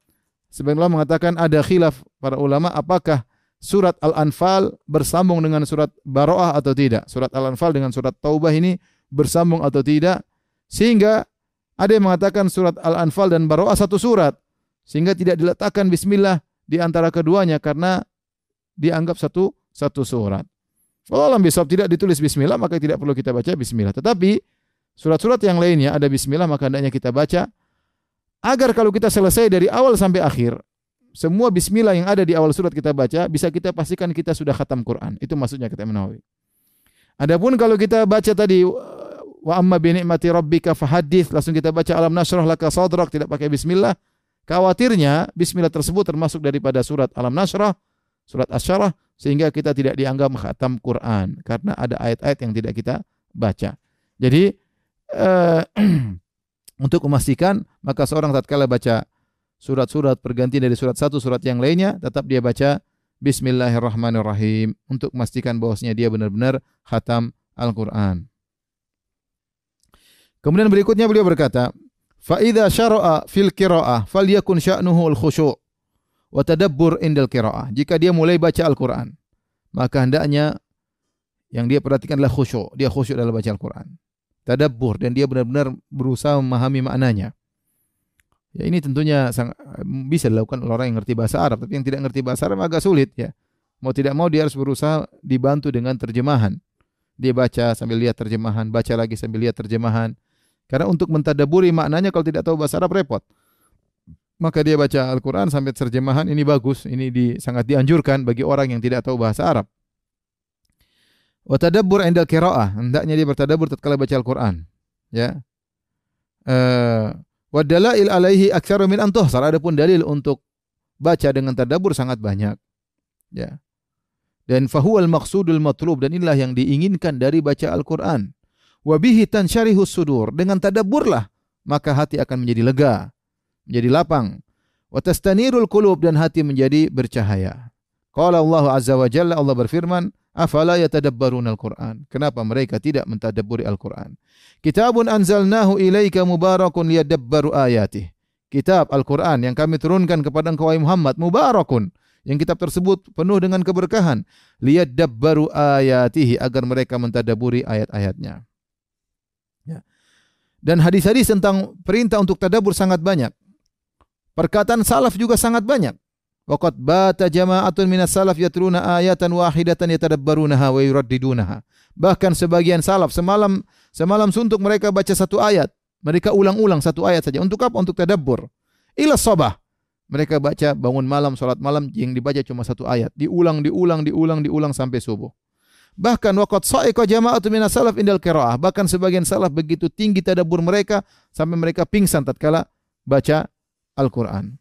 Speaker 1: sebenarnya mengatakan ada khilaf para ulama apakah surat Al-Anfal bersambung dengan surat Baroah atau tidak. Surat Al-Anfal dengan surat Taubah ini bersambung atau tidak. Sehingga ada yang mengatakan surat Al-Anfal dan Baroah satu surat. Sehingga tidak diletakkan bismillah di antara keduanya karena dianggap satu satu surat. Kalau alam bisawab tidak ditulis bismillah maka tidak perlu kita baca bismillah. Tetapi surat-surat yang lainnya ada bismillah maka hendaknya kita baca agar kalau kita selesai dari awal sampai akhir semua bismillah yang ada di awal surat kita baca bisa kita pastikan kita sudah khatam Quran. Itu maksudnya kita menawi. Adapun kalau kita baca tadi wa amma bi ni'mati rabbika fahadits langsung kita baca alam nasrah laka sadrak tidak pakai bismillah. Khawatirnya bismillah tersebut termasuk daripada surat alam nasrah, surat asyarah sehingga kita tidak dianggap khatam Quran karena ada ayat-ayat yang tidak kita baca. Jadi uh, untuk memastikan maka seorang tatkala baca surat-surat pergantian dari surat satu surat yang lainnya tetap dia baca Bismillahirrahmanirrahim untuk memastikan bahwasanya dia benar-benar khatam Al-Qur'an. Kemudian berikutnya beliau berkata, "Fa idza syara'a fil qira'ah falyakun sya'nuhu al-khusyu' wa tadabbur indal qira'ah." Jika dia mulai baca Al-Qur'an, maka hendaknya yang dia perhatikan adalah khusyuk. Dia khusyuk dalam baca Al-Qur'an. Tadabbur dan dia benar-benar berusaha memahami maknanya. Ya ini tentunya sang, bisa dilakukan oleh orang yang ngerti bahasa Arab, tapi yang tidak ngerti bahasa Arab agak sulit ya. Mau tidak mau dia harus berusaha dibantu dengan terjemahan. Dia baca sambil lihat terjemahan, baca lagi sambil lihat terjemahan. Karena untuk mentadaburi maknanya kalau tidak tahu bahasa Arab repot. Maka dia baca Al-Quran sampai terjemahan ini bagus, ini di, sangat dianjurkan bagi orang yang tidak tahu bahasa Arab. Wa tadabbur inda qiraah, hendaknya dia bertadabbur tatkala baca Al-Quran. Ya. Uh, Wa dalail alaihi aktsaru min an tuhsar. Adapun dalil untuk baca dengan tadabbur sangat banyak. Ya. Dan fahuwal maqsudul matlub dan inilah yang diinginkan dari baca Al-Qur'an. Wa bihi tansyarihus sudur. Dengan tadabburlah maka hati akan menjadi lega, menjadi lapang. Wa tastanirul qulub dan hati menjadi bercahaya. Qala Allah azza wa jalla Allah berfirman, Afala yatadabbaruna al-Qur'an? Kenapa mereka tidak mentadabburi Al-Qur'an? Kitabun anzalnahu ilaika mubarakun liyadabbaru ayatih. Kitab Al-Qur'an yang kami turunkan kepada engkau Muhammad mubarakun. Yang kitab tersebut penuh dengan keberkahan. Liyadabbaru ayatihi agar mereka mentadaburi ayat-ayatnya. Ya. Dan hadis-hadis tentang perintah untuk tadabur sangat banyak. Perkataan salaf juga sangat banyak. Waqad bata jama'atun minas salaf yatruna ayatan wahidatan yatadabbarunaha wa. Bahkan sebagian salaf semalam semalam suntuk mereka baca satu ayat. Mereka ulang-ulang satu ayat saja. Untuk apa? Untuk tadabbur. Ila sabah. Mereka baca bangun malam, salat malam yang dibaca cuma satu ayat. Diulang, diulang, diulang, diulang sampai subuh. Bahkan waqad sa'iqa jama'atun minas salaf indal qiraah. Bahkan sebagian salaf begitu tinggi tadabbur mereka sampai mereka pingsan tatkala baca Al-Qur'an.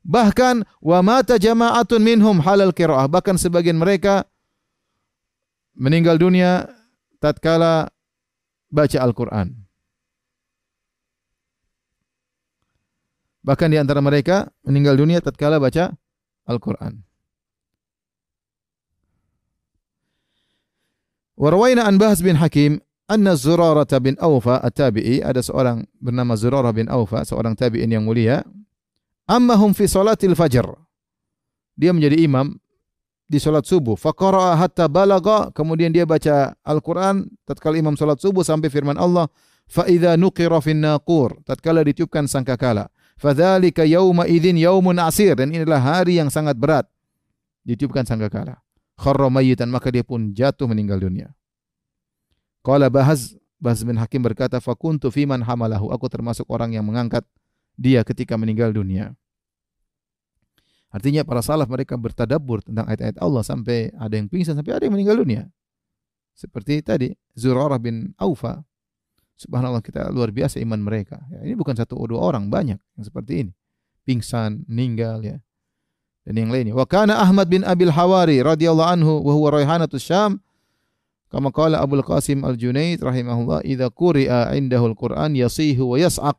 Speaker 1: Bahkan wa mata jama'atun minhum halal qiraah. Bahkan sebagian mereka meninggal dunia tatkala baca Al-Qur'an. Bahkan di antara mereka meninggal dunia tatkala baca Al-Qur'an. Warwaina an Bahas bin Hakim anna Zurarah bin Aufa at-tabi'i ada seorang bernama Zurarah bin Aufa seorang tabi'in yang mulia ammahum fi salatil fajr. Dia menjadi imam di salat subuh. Faqara'a hatta balagha, kemudian dia baca Al-Qur'an tatkala imam salat subuh sampai firman Allah, fa idza nuqira fin naqur, tatkala ditiupkan sangkakala. Fadzalika yauma idzin yaumun asir dan inilah hari yang sangat berat. Ditiupkan sangkakala. Kharra mayyitan maka dia pun jatuh meninggal dunia. Qala Bahaz Bahaz bin Hakim berkata, "Fakuntu fiman hamalahu." Aku termasuk orang yang mengangkat dia ketika meninggal dunia. Artinya para salaf mereka bertadabbur tentang ayat-ayat Allah sampai ada yang pingsan sampai ada yang meninggal dunia. Seperti tadi Zurarah bin Aufa. Subhanallah kita luar biasa iman mereka. Ya, ini bukan satu dua orang, banyak yang seperti ini. Pingsan, meninggal ya. Dan yang lainnya. Wa kana Ahmad bin Abil Hawari radhiyallahu anhu wa huwa raihanatus Syam kama qala Abu Qasim Al-Junaid rahimahullah idza quri'a indahu al-Qur'an yasihu wa yas'aq.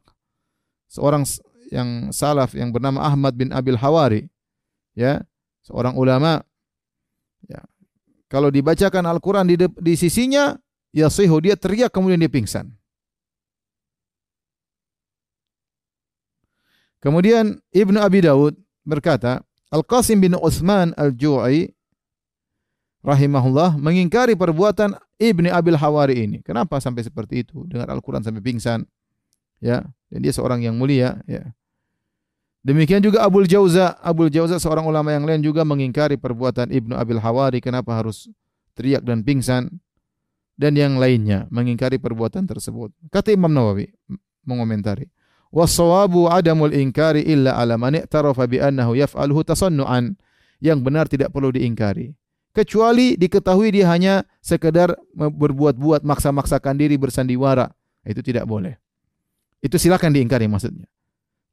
Speaker 1: Seorang yang salaf yang bernama Ahmad bin Abil Hawari ya seorang ulama ya kalau dibacakan Al-Qur'an di, di sisinya yasihu dia teriak kemudian dia pingsan Kemudian Ibnu Abi Daud berkata, Al-Qasim bin Utsman Al-Ju'i rahimahullah mengingkari perbuatan Ibnu Abil Hawari ini. Kenapa sampai seperti itu? Dengar Al-Qur'an sampai pingsan. Ya, dan dia seorang yang mulia, ya. Demikian juga Abul Jauza, Abul Jauza seorang ulama yang lain juga mengingkari perbuatan Ibnu Abil Hawari kenapa harus teriak dan pingsan dan yang lainnya mengingkari perbuatan tersebut. Kata Imam Nawawi mengomentari, "Wassawabu adamul inkari illa ala man bi annahu yaf'aluhu tasannu'an." Yang benar tidak perlu diingkari. Kecuali diketahui dia hanya sekedar berbuat-buat maksa-maksakan diri bersandiwara. Itu tidak boleh. Itu silakan diingkari maksudnya.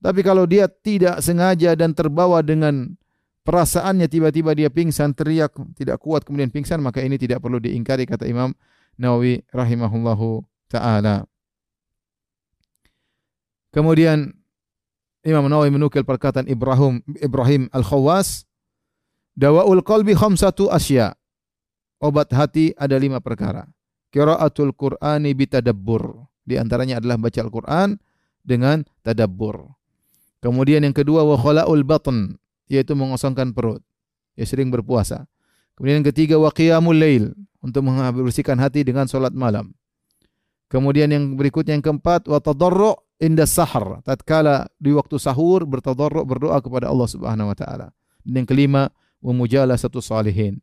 Speaker 1: Tapi kalau dia tidak sengaja dan terbawa dengan perasaannya tiba-tiba dia pingsan, teriak, tidak kuat kemudian pingsan, maka ini tidak perlu diingkari kata Imam Nawawi rahimahullahu taala. Kemudian Imam Nawawi menukil perkataan Ibrahim Ibrahim Al-Khawwas, dawaul qalbi khamsatu asya. Obat hati ada lima perkara. Qiraatul Qur'ani bitadabbur. Di antaranya adalah baca Al-Qur'an dengan tadabbur. Kemudian yang kedua wa khala'ul batn, yaitu mengosongkan perut. Ya sering berpuasa. Kemudian yang ketiga wa qiyamul lail, untuk membersihkan hati dengan solat malam. Kemudian yang berikutnya yang keempat wa tadarru inda sahar, tatkala di waktu sahur bertadarru berdoa kepada Allah Subhanahu wa taala. Dan yang kelima wa mujalasatu salihin,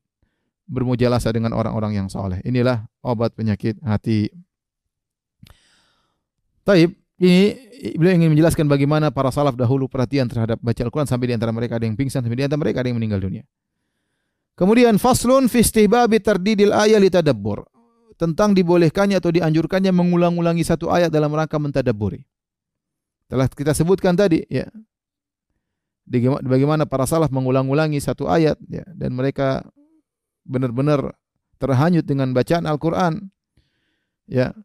Speaker 1: bermujalasah dengan orang-orang yang saleh. Inilah obat penyakit hati. Taib, ini beliau ingin menjelaskan bagaimana para salaf dahulu perhatian terhadap baca Al-Quran sampai di antara mereka ada yang pingsan, sampai di antara mereka ada yang meninggal dunia. Kemudian faslun fi istihbabi tardidil ayat litadabbur. Tentang dibolehkannya atau dianjurkannya mengulang-ulangi satu ayat dalam rangka mentadabburi. Telah kita sebutkan tadi ya. Bagaimana para salaf mengulang-ulangi satu ayat ya dan mereka benar-benar terhanyut dengan bacaan Al-Qur'an. Ya,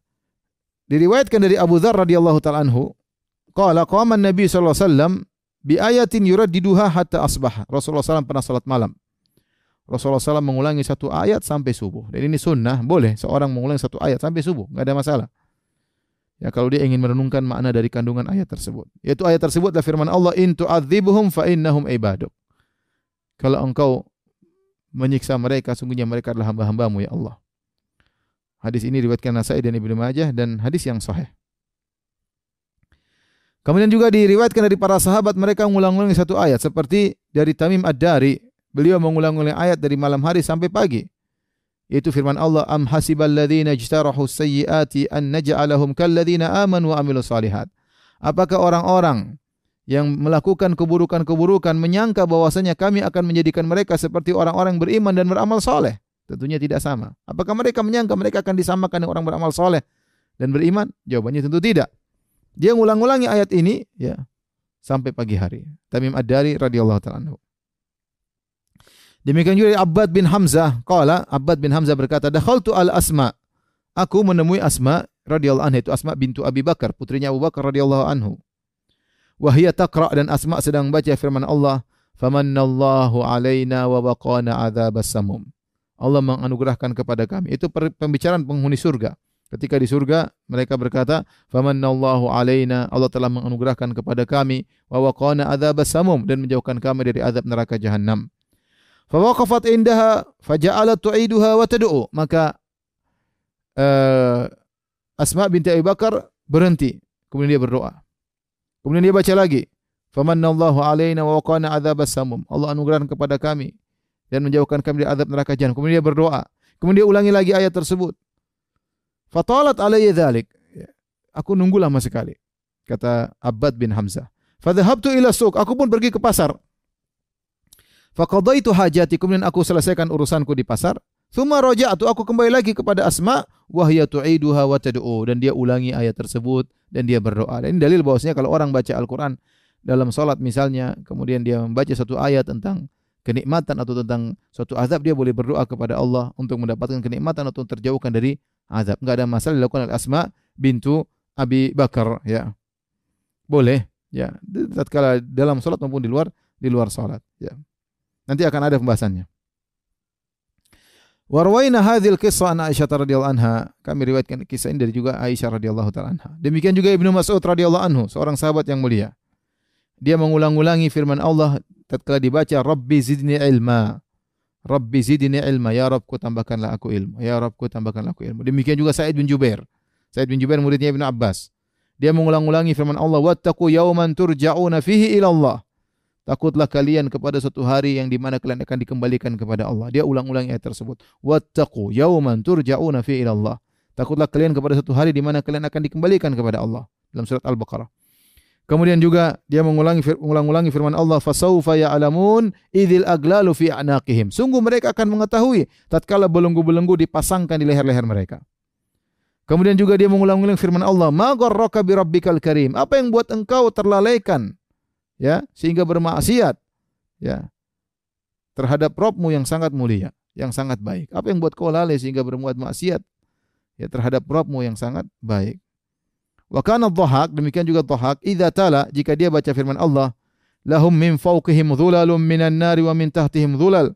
Speaker 1: Diriwayatkan dari Abu Dzar radhiyallahu taala anhu, qala qama an-nabi sallallahu alaihi wasallam bi ayatin yuraddiduha hatta asbah. Rasulullah SAW pernah salat malam. Rasulullah SAW mengulangi satu ayat sampai subuh. Dan ini sunnah, boleh seorang mengulangi satu ayat sampai subuh, nggak ada masalah. Ya kalau dia ingin merenungkan makna dari kandungan ayat tersebut. Yaitu ayat tersebut adalah firman Allah, "In tu'adzibuhum fa innahum ibaduk." Kalau engkau menyiksa mereka, sungguhnya mereka adalah hamba-hambamu ya Allah. Hadis ini diriwayatkan Nasai dan Ibnu Majah dan hadis yang sahih. Kemudian juga diriwayatkan dari para sahabat mereka mengulang-ulangi satu ayat seperti dari Tamim Ad-Dari, beliau mengulang-ulangi ayat dari malam hari sampai pagi. Yaitu firman Allah, "Am hasibal ladzina ijtarahu sayyiati an naj'alahum kal ladzina amanu wa amilus salihat." Apakah orang-orang yang melakukan keburukan-keburukan menyangka bahwasanya kami akan menjadikan mereka seperti orang-orang beriman dan beramal soleh? Tentunya tidak sama. Apakah mereka menyangka mereka akan disamakan dengan orang beramal soleh dan beriman? Jawabannya tentu tidak. Dia ngulang-ulangi ayat ini ya sampai pagi hari. Tamim Ad-Dari radhiyallahu taala. Demikian juga Abbad bin Hamzah, qala Abbad bin Hamzah berkata, "Dakhaltu al Asma." Aku menemui Asma radhiyallahu anha itu Asma bintu Abi Bakar, putrinya Abu Bakar radhiyallahu anhu. Wahia taqra dan Asma sedang baca firman Allah, "Famannallahu alaina wa waqana adzabas samum." Allah menganugerahkan kepada kami. Itu pembicaraan penghuni surga. Ketika di surga mereka berkata, "Famannallahu alaina." Allah telah menganugerahkan kepada kami wa waqana adzabas samum dan menjauhkan kami dari azab neraka jahanam. Fawaqafat indaha faja'alat tu'iduha wa tad'u. Maka uh, Asma binti Abi Bakar berhenti. Kemudian dia berdoa. Kemudian dia baca lagi. Famanallahu alaina wa waqana adzabas samum. Allah anugerahkan kepada kami dan menjauhkan kami dari azab neraka jahanam. Kemudian dia berdoa. Kemudian dia ulangi lagi ayat tersebut. Fatalat alayya dzalik. Ya. Aku nunggu lama sekali. Kata Abbad bin Hamzah. Fadhahabtu ila suq. Aku pun pergi ke pasar. Faqadaitu hajati kemudian aku selesaikan urusanku di pasar. Thumma raja'tu aku kembali lagi kepada Asma wa hiya tu'iduha wa tad'u dan dia ulangi ayat tersebut dan dia berdoa. Dan ini dalil bahwasanya kalau orang baca Al-Qur'an dalam salat misalnya kemudian dia membaca satu ayat tentang kenikmatan atau tentang suatu azab dia boleh berdoa kepada Allah untuk mendapatkan kenikmatan atau terjauhkan dari azab. Enggak ada masalah dilakukan oleh Asma bintu Abi Bakar ya. Boleh ya tatkala dalam salat maupun di luar di luar salat ya. Nanti akan ada pembahasannya. Warwaina hadhil kisah an Aisyah radhiyallahu anha. Kami riwayatkan kisah ini dari juga Aisyah radhiyallahu taala anha. Demikian juga Ibnu Mas'ud radhiyallahu anhu, seorang sahabat yang mulia. Dia mengulang-ulangi firman Allah tatkala dibaca Rabbi zidni ilma. Rabbi zidni ilma, ya Rabbku tambahkanlah aku ilmu. Ya Rabbku tambahkanlah aku ilmu. Demikian juga Sa'id bin Jubair. Sa'id bin Jubair muridnya Ibnu Abbas. Dia mengulang-ulangi firman Allah, "Wattaqu yawman turja'una fihi ila Allah." Takutlah kalian kepada suatu hari yang di mana kalian akan dikembalikan kepada Allah. Dia ulang-ulang ayat tersebut. Wattaqu yauman turja'una fi ila Allah. Takutlah kalian kepada suatu hari di mana kalian akan dikembalikan kepada Allah. Dalam surat Al-Baqarah. Kemudian juga dia mengulangi mengulang-ulangi firman Allah, "Fasaufa ya'lamun idzil aglalu fi a'naqihim." Sungguh mereka akan mengetahui tatkala belenggu-belenggu dipasangkan di leher-leher mereka. Kemudian juga dia mengulang-ulang firman Allah, "Ma gharraka bi rabbikal karim?" Apa yang buat engkau terlalaikan ya sehingga bermaksiat ya terhadap Robmu yang sangat mulia, yang sangat baik. Apa yang buat kau lalai sehingga berbuat maksiat ya terhadap Robmu yang sangat baik. Wa kana dhahak demikian juga dhahak idza tala jika dia baca firman Allah lahum min fawqihim dhulalun minan nari wa min tahtihim dhulal.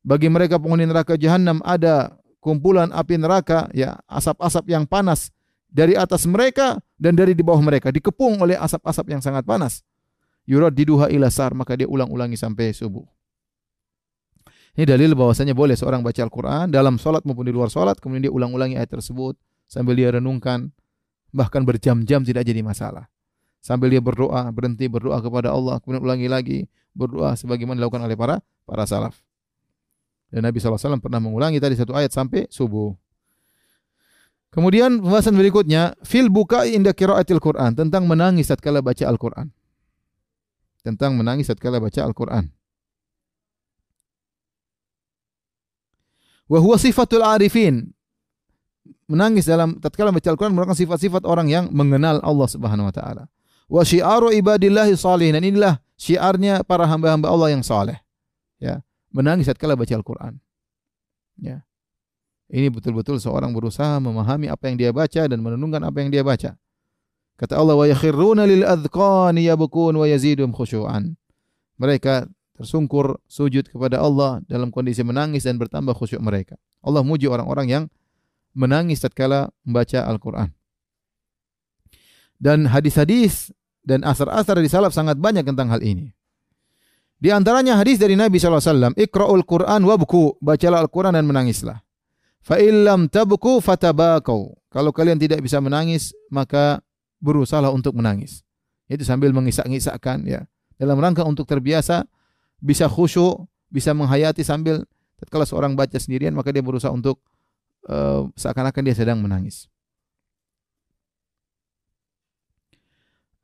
Speaker 1: Bagi mereka penghuni neraka jahanam ada kumpulan api neraka ya asap-asap yang panas dari atas mereka dan dari di bawah mereka dikepung oleh asap-asap yang sangat panas diduha ila sar maka dia ulang-ulangi sampai subuh. Ini dalil bahwasanya boleh seorang baca Al-Qur'an dalam salat maupun di luar salat kemudian dia ulang-ulangi ayat tersebut sambil dia renungkan bahkan berjam-jam tidak jadi masalah. Sambil dia berdoa, berhenti berdoa kepada Allah, kemudian ulangi lagi berdoa sebagaimana dilakukan oleh para para salaf. Dan Nabi SAW pernah mengulangi tadi satu ayat sampai subuh. Kemudian pembahasan berikutnya, fil buka inda qiraatil Quran, tentang menangis tatkala baca Al-Quran tentang menangis tatkala baca Al-Qur'an. Wa sifatul arifin. Menangis dalam tatkala baca Al-Qur'an merupakan sifat-sifat orang yang mengenal Allah Subhanahu wa taala. Wa syiaru ibadillahi salihin. Dan inilah syiarnya para hamba-hamba Allah yang saleh. Ya, menangis tatkala baca Al-Qur'an. Ya. Ini betul-betul seorang berusaha memahami apa yang dia baca dan merenungkan apa yang dia baca. Kata Allah wa yakhiruna lil adqani yabkun wa yazidum khusyu'an. Mereka tersungkur sujud kepada Allah dalam kondisi menangis dan bertambah khusyuk mereka. Allah muji orang-orang yang menangis tatkala membaca Al-Qur'an. Dan hadis-hadis dan asar-asar dari salaf sangat banyak tentang hal ini. Di antaranya hadis dari Nabi SAW, Iqra'ul Qur'an wabku, bacalah Al-Quran dan menangislah. Fa illam tabku fatabakau. Kalau kalian tidak bisa menangis, maka berusahalah untuk menangis. Itu sambil mengisak-ngisakkan ya. Dalam rangka untuk terbiasa bisa khusyuk, bisa menghayati sambil kalau seorang baca sendirian maka dia berusaha untuk uh, seakan-akan dia sedang menangis.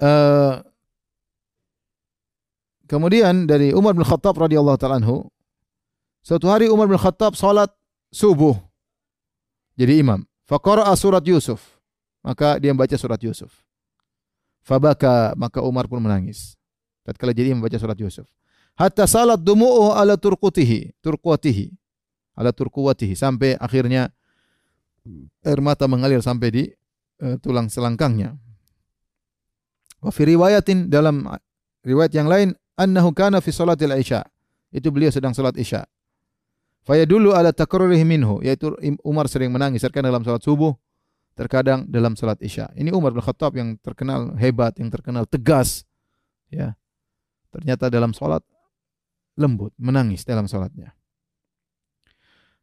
Speaker 1: Uh, kemudian dari Umar bin Khattab radhiyallahu taala anhu, suatu hari Umar bin Khattab salat subuh jadi imam. Faqara'a surat Yusuf. Maka dia membaca surat Yusuf. Fabaka, maka Umar pun menangis. Tatkala jadi membaca surat Yusuf. Hatta salat dumu'uhu ala turqutihi, turquatihi. Ala turquatihi sampai akhirnya air mata mengalir sampai di uh, tulang selangkangnya. Wa fi riwayatin dalam riwayat yang lain annahu kana fi salatil isya. Itu beliau sedang salat isya. Faya dulu ala takrurihi minhu, yaitu Umar sering menangis terkadang dalam salat subuh, terkadang dalam salat isya. Ini Umar bin Khattab yang terkenal hebat, yang terkenal tegas. Ya. Ternyata dalam salat lembut, menangis dalam salatnya.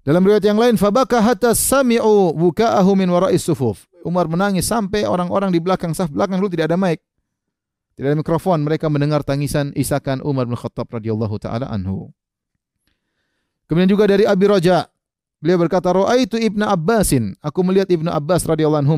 Speaker 1: Dalam riwayat yang lain, fabaka hatta sami'u buka'ahu min wara'is sufuf. Umar menangis sampai orang-orang di belakang saf belakang dulu tidak ada mic. Tidak ada mikrofon, mereka mendengar tangisan isakan Umar bin Khattab radhiyallahu taala anhu. Kemudian juga dari Abi Raja, beliau berkata, "Ra'aitu Ibnu Abbasin." Aku melihat Ibnu Abbas radhiyallahu anhu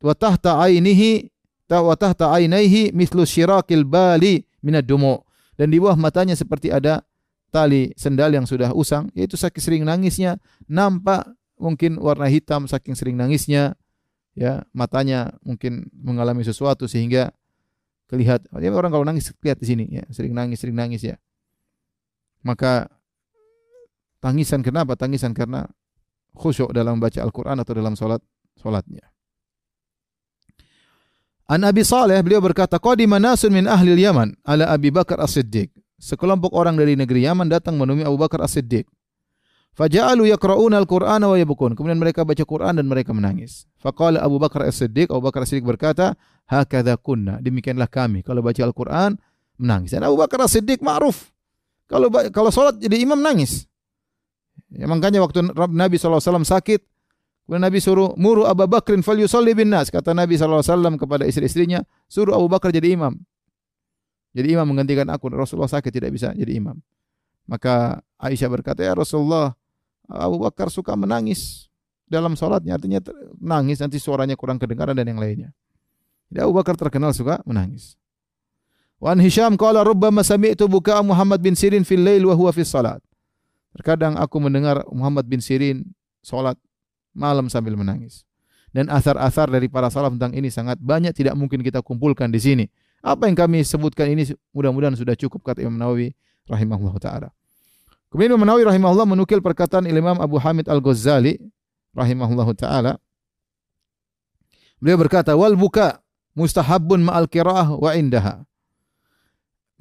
Speaker 1: wa tahta ainihi wa tahta ainaihi mithlu syirakil bali minad dumu. Dan di bawah matanya seperti ada tali sendal yang sudah usang, yaitu saking sering nangisnya, nampak mungkin warna hitam saking sering nangisnya, ya matanya mungkin mengalami sesuatu sehingga kelihat. Ya, orang kalau nangis lihat di sini, ya sering nangis, sering nangis ya. Maka Tangisan kenapa? Tangisan karena khusyuk dalam baca Al-Quran atau dalam solat solatnya. An Abi Saleh beliau berkata, "Qadima nasun min ahli Yaman ala Abi Bakar As-Siddiq." Sekelompok orang dari negeri Yaman datang menemui Abu Bakar As-Siddiq. Faja'alu yaqra'una al-Qur'ana wa yabkun. Kemudian mereka baca Quran dan mereka menangis. Faqala Abu Bakar As-Siddiq, Abu Bakar As-Siddiq berkata, "Hakadha kunna." Demikianlah kami kalau baca Al-Qur'an menangis. Dan Abu Bakar As-Siddiq ma'ruf. Kalau kalau salat jadi imam nangis. Ya, makanya waktu Nabi SAW sakit, kemudian Nabi suruh muru Abu Bakrin fal yusalli bin nas. Kata Nabi SAW kepada istri-istrinya, suruh Abu Bakar jadi imam. Jadi imam menggantikan aku. Rasulullah sakit tidak bisa jadi imam. Maka Aisyah berkata, ya Rasulullah, Abu Bakar suka menangis dalam sholatnya. Artinya nangis nanti suaranya kurang kedengaran dan yang lainnya. Jadi Abu Bakar terkenal suka menangis. Wan Hisham qala rubbama sami'tu buka Muhammad bin Sirin fil lail wa huwa salat. Terkadang aku mendengar Muhammad bin Sirin sholat malam sambil menangis. Dan asar-asar dari para salaf tentang ini sangat banyak tidak mungkin kita kumpulkan di sini. Apa yang kami sebutkan ini mudah-mudahan sudah cukup kata Imam Nawawi rahimahullah taala. Kemudian Imam Nawawi rahimahullah menukil perkataan Imam Abu Hamid Al-Ghazali rahimahullah taala. Beliau berkata, "Wal buka mustahabun ma'al qiraah wa indaha."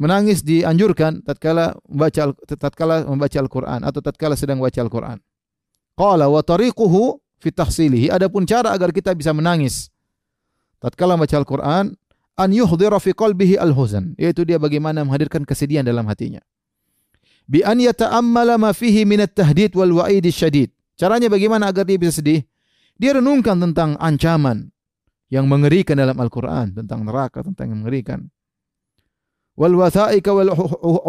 Speaker 1: menangis dianjurkan tatkala membaca tatkala membaca Al-Qur'an atau tatkala sedang baca Al-Qur'an. Qala wa tariquhu fi tahsilihi. Adapun cara agar kita bisa menangis tatkala membaca Al-Qur'an an yuhdhira fi qalbihi al-huzan, yaitu dia bagaimana menghadirkan kesedihan dalam hatinya. Bi an yata'ammala ma fihi min at-tahdid wal wa'id syadid. Caranya bagaimana agar dia bisa sedih? Dia renungkan tentang ancaman yang mengerikan dalam Al-Qur'an, tentang neraka, tentang yang mengerikan wal wathaika wal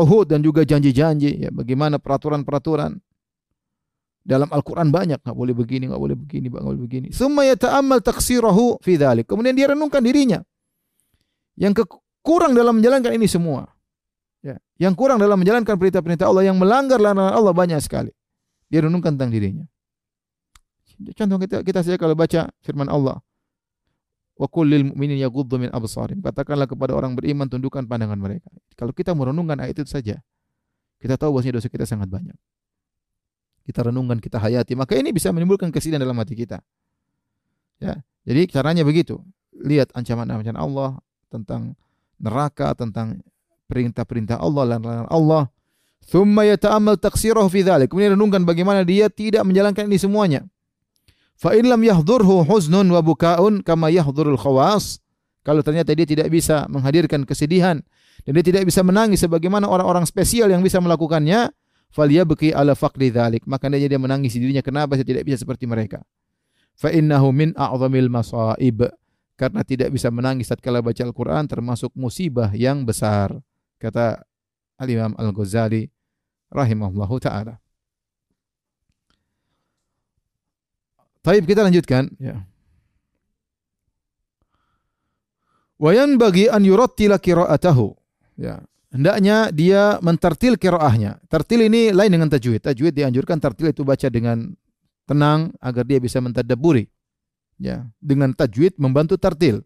Speaker 1: uhud dan juga janji-janji ya bagaimana peraturan-peraturan dalam Al-Qur'an banyak enggak boleh begini enggak boleh begini enggak boleh begini summa yata'ammal taqsirahu fi dhalik kemudian dia renungkan dirinya yang kurang dalam menjalankan ini semua ya yang kurang dalam menjalankan perintah-perintah Allah yang melanggar larangan Allah banyak sekali dia renungkan tentang dirinya contoh kita kita saja kalau baca firman Allah Wa kullil mu'minin yaghuddu min absarim. Katakanlah kepada orang beriman tundukkan pandangan mereka. Kalau kita merenungkan ayat itu saja, kita tahu bahwasanya dosa kita sangat banyak. Kita renungkan, kita hayati, maka ini bisa menimbulkan kesedihan dalam hati kita. Ya. Jadi caranya begitu. Lihat ancaman-ancaman Allah tentang neraka, tentang perintah-perintah Allah dan larangan Allah. Thumma yata'ammal taqsirahu fi dhalik. Kemudian renungkan bagaimana dia tidak menjalankan ini semuanya. Fa in lam yahdurhu huznun wa bukaun kama yahdurul khawas. Kalau ternyata dia tidak bisa menghadirkan kesedihan dan dia tidak bisa menangis sebagaimana orang-orang spesial yang bisa melakukannya, falyabki ala faqdi dzalik. Maka dia dia menangis dirinya kenapa saya tidak bisa seperti mereka. Fa innahu min a'zamil masaib. Karena tidak bisa menangis tatkala baca Al-Qur'an termasuk musibah yang besar. Kata Al-Imam Al-Ghazali rahimahullahu taala. Taib kita lanjutkan ya. Wa yanbaghi an yurattila qira'atahu. Ya. Hendaknya dia mentartil qiraahnya. Tartil ini lain dengan tajwid. Tajwid dianjurkan tartil itu baca dengan tenang agar dia bisa mentadabburi. Ya, dengan tajwid membantu tartil.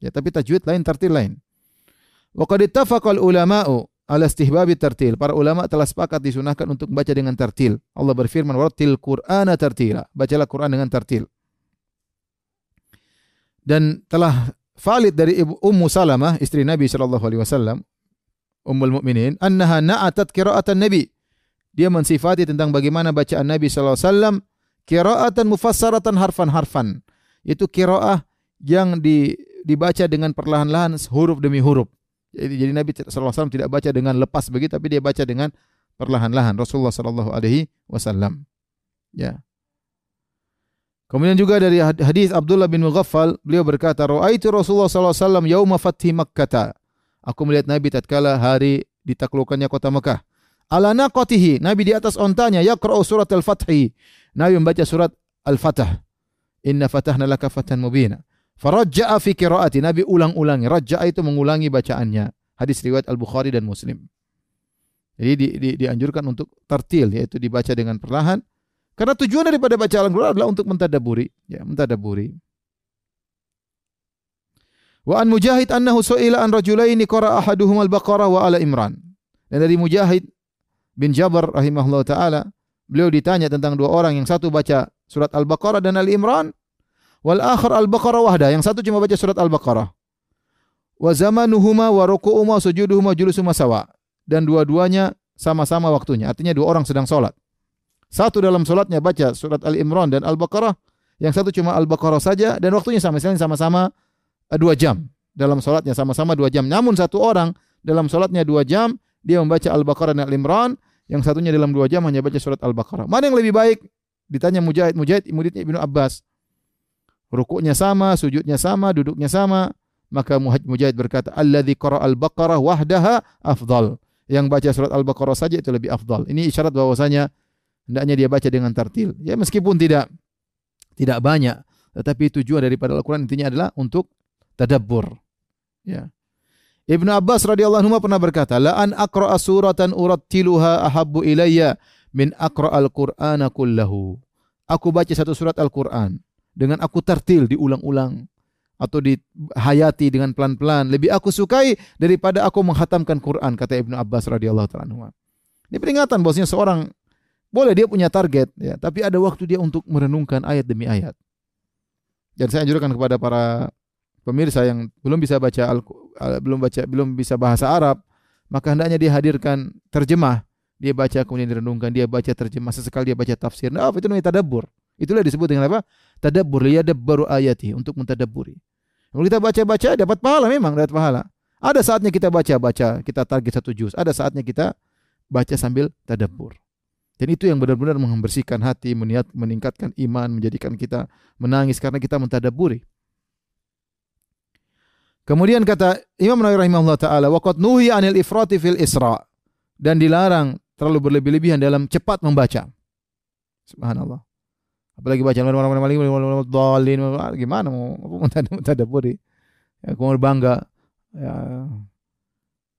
Speaker 1: Ya, tapi tajwid lain, tartil lain. Wa qad ulama'u ala istihbabi tartil. Para ulama telah sepakat disunahkan untuk membaca dengan tartil. Allah berfirman, "Warattil Qur'ana tartila." Bacalah Quran dengan tartil. Dan telah valid dari Ibu Ummu Salamah, istri Nabi sallallahu alaihi wasallam, Ummul Mukminin, annaha na'atat qira'atan Nabi. Dia mensifati tentang bagaimana bacaan Nabi sallallahu alaihi wasallam qira'atan mufassaratan harfan-harfan. Itu qiraah yang di, dibaca dengan perlahan-lahan huruf demi huruf. Jadi, jadi Nabi SAW tidak baca dengan lepas begitu, tapi dia baca dengan perlahan-lahan. Rasulullah Sallallahu Alaihi Wasallam. Ya. Kemudian juga dari hadis Abdullah bin Mughaffal, beliau berkata, "Ra'aitu Rasulullah sallallahu alaihi wasallam yauma fathi Makkah." Aku melihat Nabi tatkala hari ditaklukkannya kota Mekah. Ala naqatihi, Nabi di atas ontanya yaqra'u surat Al-Fathi. Nabi membaca surat Al-Fatah. Inna fatahna laka fatan mubina. Farajja'a fi qiraati. Nabi ulang-ulangi. Rajja'a itu mengulangi bacaannya. Hadis riwayat Al-Bukhari dan Muslim. Jadi di, di, dianjurkan untuk tertil yaitu dibaca dengan perlahan. Karena tujuan daripada baca Al-Quran adalah untuk mentadaburi. Ya, mentadaburi. Wa an Mujahid annahu su'ila an rajulaini qara ahaduhum al-Baqarah wa ala Imran. Dan dari Mujahid bin Jabir rahimahullah taala, beliau ditanya tentang dua orang yang satu baca surat Al-Baqarah dan Ali Imran Wal akhir Al-Baqarah wahda, yang satu cuma baca surat Al-Baqarah. Wa zamanuhuma wa ruku'uma sujuduhuma julusuma sawa. Dan dua-duanya sama-sama waktunya. Artinya dua orang sedang salat. Satu dalam salatnya baca surat Al-Imran dan Al-Baqarah, yang satu cuma Al-Baqarah saja dan waktunya sama sekali sama-sama eh, dua jam. Dalam salatnya sama-sama dua jam. Namun satu orang dalam salatnya dua jam, dia membaca Al-Baqarah dan Al-Imran, yang satunya dalam dua jam hanya baca surat Al-Baqarah. Mana yang lebih baik? Ditanya Mujahid, Mujahid muridnya Ibnu Abbas rukuknya sama, sujudnya sama, duduknya sama, maka Mujahid berkata, "Alladzi qara al-Baqarah wahdaha afdal." Yang baca surat Al-Baqarah saja itu lebih afdal. Ini isyarat bahwasanya hendaknya dia baca dengan tartil. Ya meskipun tidak tidak banyak, tetapi tujuan daripada Al-Qur'an intinya adalah untuk tadabbur. Ya. Ibnu Abbas radhiyallahu anhu pernah berkata, "La an aqra'a suratan urattiluha ahabbu ilayya min aqra'al Qur'ana kullahu." Aku baca satu surat Al-Qur'an dengan aku tertil diulang-ulang atau dihayati dengan pelan-pelan lebih aku sukai daripada aku menghatamkan Quran kata Ibnu Abbas radhiyallahu taala Ini peringatan bahwasanya seorang boleh dia punya target ya, tapi ada waktu dia untuk merenungkan ayat demi ayat. Dan saya anjurkan kepada para pemirsa yang belum bisa baca al, belum baca belum bisa bahasa Arab, maka hendaknya dia hadirkan terjemah. Dia baca kemudian direnungkan, dia baca terjemah, sesekali dia baca tafsir. Nah, itu namanya tadabbur. Itulah disebut dengan apa? Tadabbur, liyadabbaru ayati, untuk mentadabburi. Kalau kita baca-baca dapat pahala memang, dapat pahala. Ada saatnya kita baca-baca, kita target satu juz. Ada saatnya kita baca sambil tadabbur. Dan itu yang benar-benar membersihkan hati, meniat, meningkatkan iman, menjadikan kita menangis karena kita mentadabburi. Kemudian kata Imam Nawawi rahimahullah taala, "Waqad nuhi 'anil ifrati fil isra" dan dilarang terlalu berlebih-lebihan dalam cepat membaca. Subhanallah. Apalagi baca dalin gimana mau mentadaburi. Ya, kemudian bangga ya,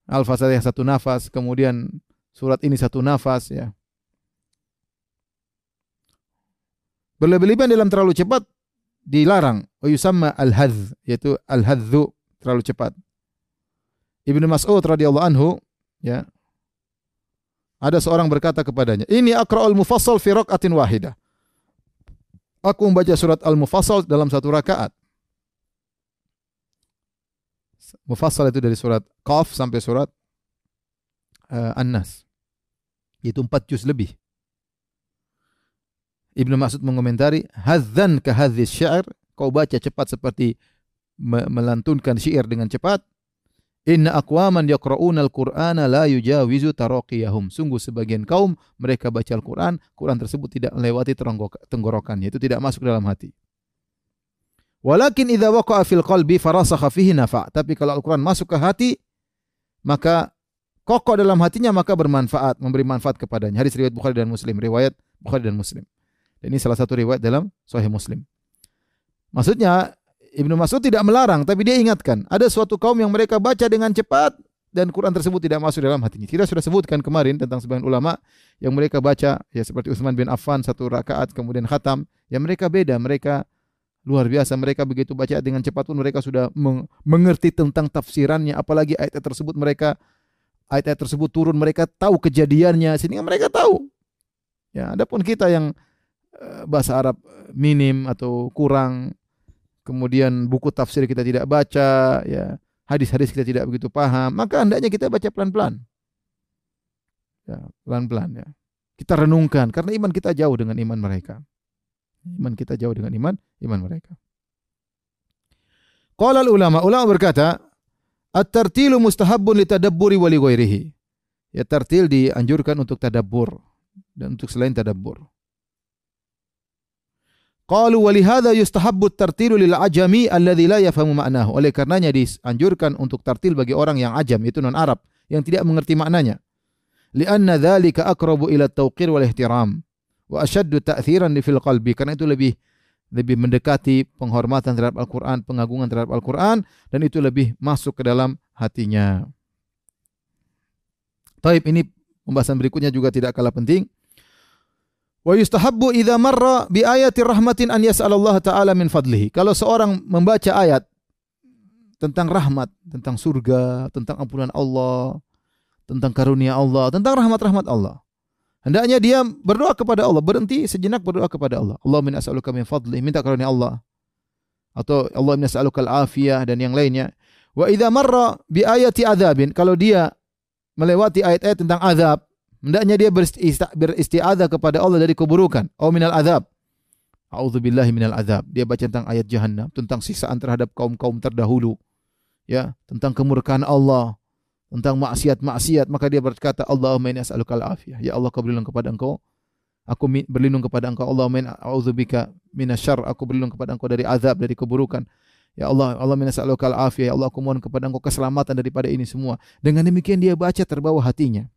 Speaker 1: Al-Fatihah satu nafas, kemudian surat ini satu nafas ya. Berlebih-lebihan dalam terlalu cepat dilarang. Wa yusamma al-hadz yaitu al-hadzu terlalu cepat. Ibnu Mas'ud radhiyallahu anhu ya ada seorang berkata kepadanya, "Ini akra'ul mufassal fi raqatin wahidah." Aku membaca surat Al-Mufassal dalam satu rakaat. Mufassal itu dari surat Qaf sampai surat uh, An-Nas. Itu empat juz lebih. Ibnu Mas'ud mengomentari, "Hadzan ka hadzis syair." Kau baca cepat seperti melantunkan syair dengan cepat. Inna aqwaman yaqra'una al-Qur'ana la yujawizu taraqiyahum. Sungguh sebagian kaum mereka baca Al-Qur'an, Quran tersebut tidak melewati tenggorokannya, itu tidak masuk dalam hati. Walakin idza waqa'a fil qalbi farasakha fihi nafa'. Tapi kalau Al-Qur'an masuk ke hati, maka kokoh dalam hatinya maka bermanfaat, memberi manfaat kepadanya. Hadis riwayat Bukhari dan Muslim, riwayat Bukhari dan Muslim. Dan ini salah satu riwayat dalam Sahih Muslim. Maksudnya Ibnu Mas'ud tidak melarang, tapi dia ingatkan, ada suatu kaum yang mereka baca dengan cepat dan Quran tersebut tidak masuk dalam hatinya. Kita sudah sebutkan kemarin tentang sebagian ulama yang mereka baca ya seperti Utsman bin Affan satu rakaat kemudian khatam, ya mereka beda, mereka luar biasa. Mereka begitu baca dengan cepat pun mereka sudah mengerti tentang tafsirannya, apalagi ayat, -ayat tersebut mereka ayat-ayat tersebut turun mereka tahu kejadiannya sehingga mereka tahu. Ya, adapun kita yang eh, bahasa Arab minim atau kurang kemudian buku tafsir kita tidak baca, ya hadis-hadis kita tidak begitu paham, maka hendaknya kita baca pelan-pelan. Ya, pelan-pelan ya. Kita renungkan karena iman kita jauh dengan iman mereka. Iman kita jauh dengan iman iman mereka. Qala ulama, ulama berkata, at-tartilu mustahabbun litadabburi wa li. Ya tartil dianjurkan untuk tadabbur dan untuk selain tadabbur. Qalu wa lihadza yustahabbu tartilu lil ajami alladzi la yafhamu ma'nahu. Oleh karenanya dianjurkan untuk tartil bagi orang yang ajam itu non Arab yang tidak mengerti maknanya. Lianna dzalika aqrabu ila tauqir wal ihtiram wa ashaddu ta'thiran fil qalbi karena itu lebih lebih mendekati penghormatan terhadap Al-Qur'an, pengagungan terhadap Al-Qur'an dan itu lebih masuk ke dalam hatinya. Taib ini pembahasan berikutnya juga tidak kalah penting Wa yustahabbu idza marra bi ayati rahmatin an taala min fadlihi. Kalau seorang membaca ayat tentang rahmat, tentang surga, tentang ampunan Allah, tentang karunia Allah, tentang rahmat-rahmat Allah. Hendaknya dia berdoa kepada Allah, berhenti sejenak berdoa kepada Allah. Allah min as'aluka min fadli, minta karunia Allah. Atau Allah min as'aluka al-afiyah dan yang lainnya. Wa idza marra bi ayati adzabin, kalau dia melewati ayat-ayat tentang azab, Hendaknya dia beristiazah kepada Allah dari keburukan. Oh minal azab. A'udzubillahi minal azab. Dia baca tentang ayat jahannam, tentang siksaan terhadap kaum-kaum terdahulu. Ya, tentang kemurkaan Allah, tentang maksiat-maksiat, maka dia berkata, Allahumma inni as'aluka al-afiyah. Ya Allah, kau berlindung kepada engkau. Aku berlindung kepada engkau. Allahumma inni a'udzubika minasyarr. Aku berlindung kepada engkau dari azab, dari keburukan. Ya Allah, Allah minna as'aluka al-afiyah. Ya Allah, aku mohon kepada engkau keselamatan daripada ini semua. Dengan demikian dia baca terbawa hatinya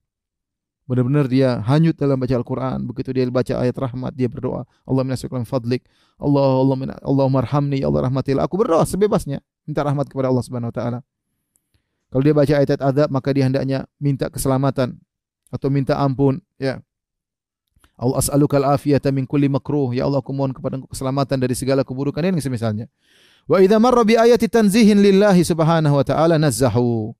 Speaker 1: benar-benar dia hanyut dalam baca Al-Quran. Begitu dia baca ayat rahmat, dia berdoa. Allah minasuklam fadlik. Allah Allah Allah marhamni, ya Allah rahmatilah. Aku berdoa sebebasnya. Minta rahmat kepada Allah Subhanahu Wa Taala. Kalau dia baca ayat-ayat adab, maka dia hendaknya minta keselamatan atau minta ampun. Ya. Allah as'aluka al-afiyata min kulli makruh. Ya Allah, aku mohon kepada keselamatan dari segala keburukan ini semisalnya. Wa idza marra bi ayati tanzihin lillahi subhanahu wa ta'ala nazzahu.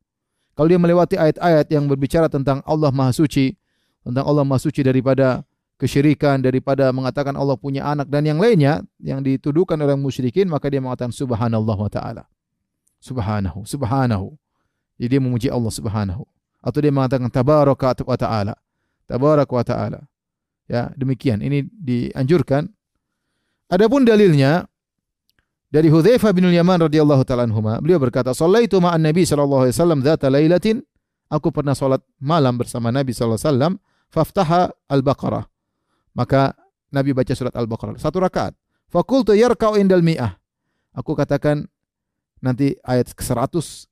Speaker 1: Kalau dia melewati ayat-ayat yang berbicara tentang Allah Maha Suci, tentang Allah Maha Suci daripada kesyirikan, daripada mengatakan Allah punya anak dan yang lainnya yang dituduhkan oleh musyrikin, maka dia mengatakan subhanallah wa ta'ala. Subhanahu, subhanahu. Jadi dia memuji Allah subhanahu. Atau dia mengatakan tabaraka wa ta'ala. Tabaraka wa ta'ala. Ya, demikian. Ini dianjurkan. Adapun dalilnya dari Hudzaifah bin Yaman radhiyallahu taala anhuma, beliau berkata, "Shallaitu ma'an Nabi sallallahu alaihi wasallam dzata lailatin." Aku pernah salat malam bersama Nabi sallallahu alaihi wasallam, faftaha al-Baqarah. Maka Nabi baca surat Al-Baqarah satu rakaat. Fakultu yarka'u indal mi'ah. Aku katakan nanti ayat ke-100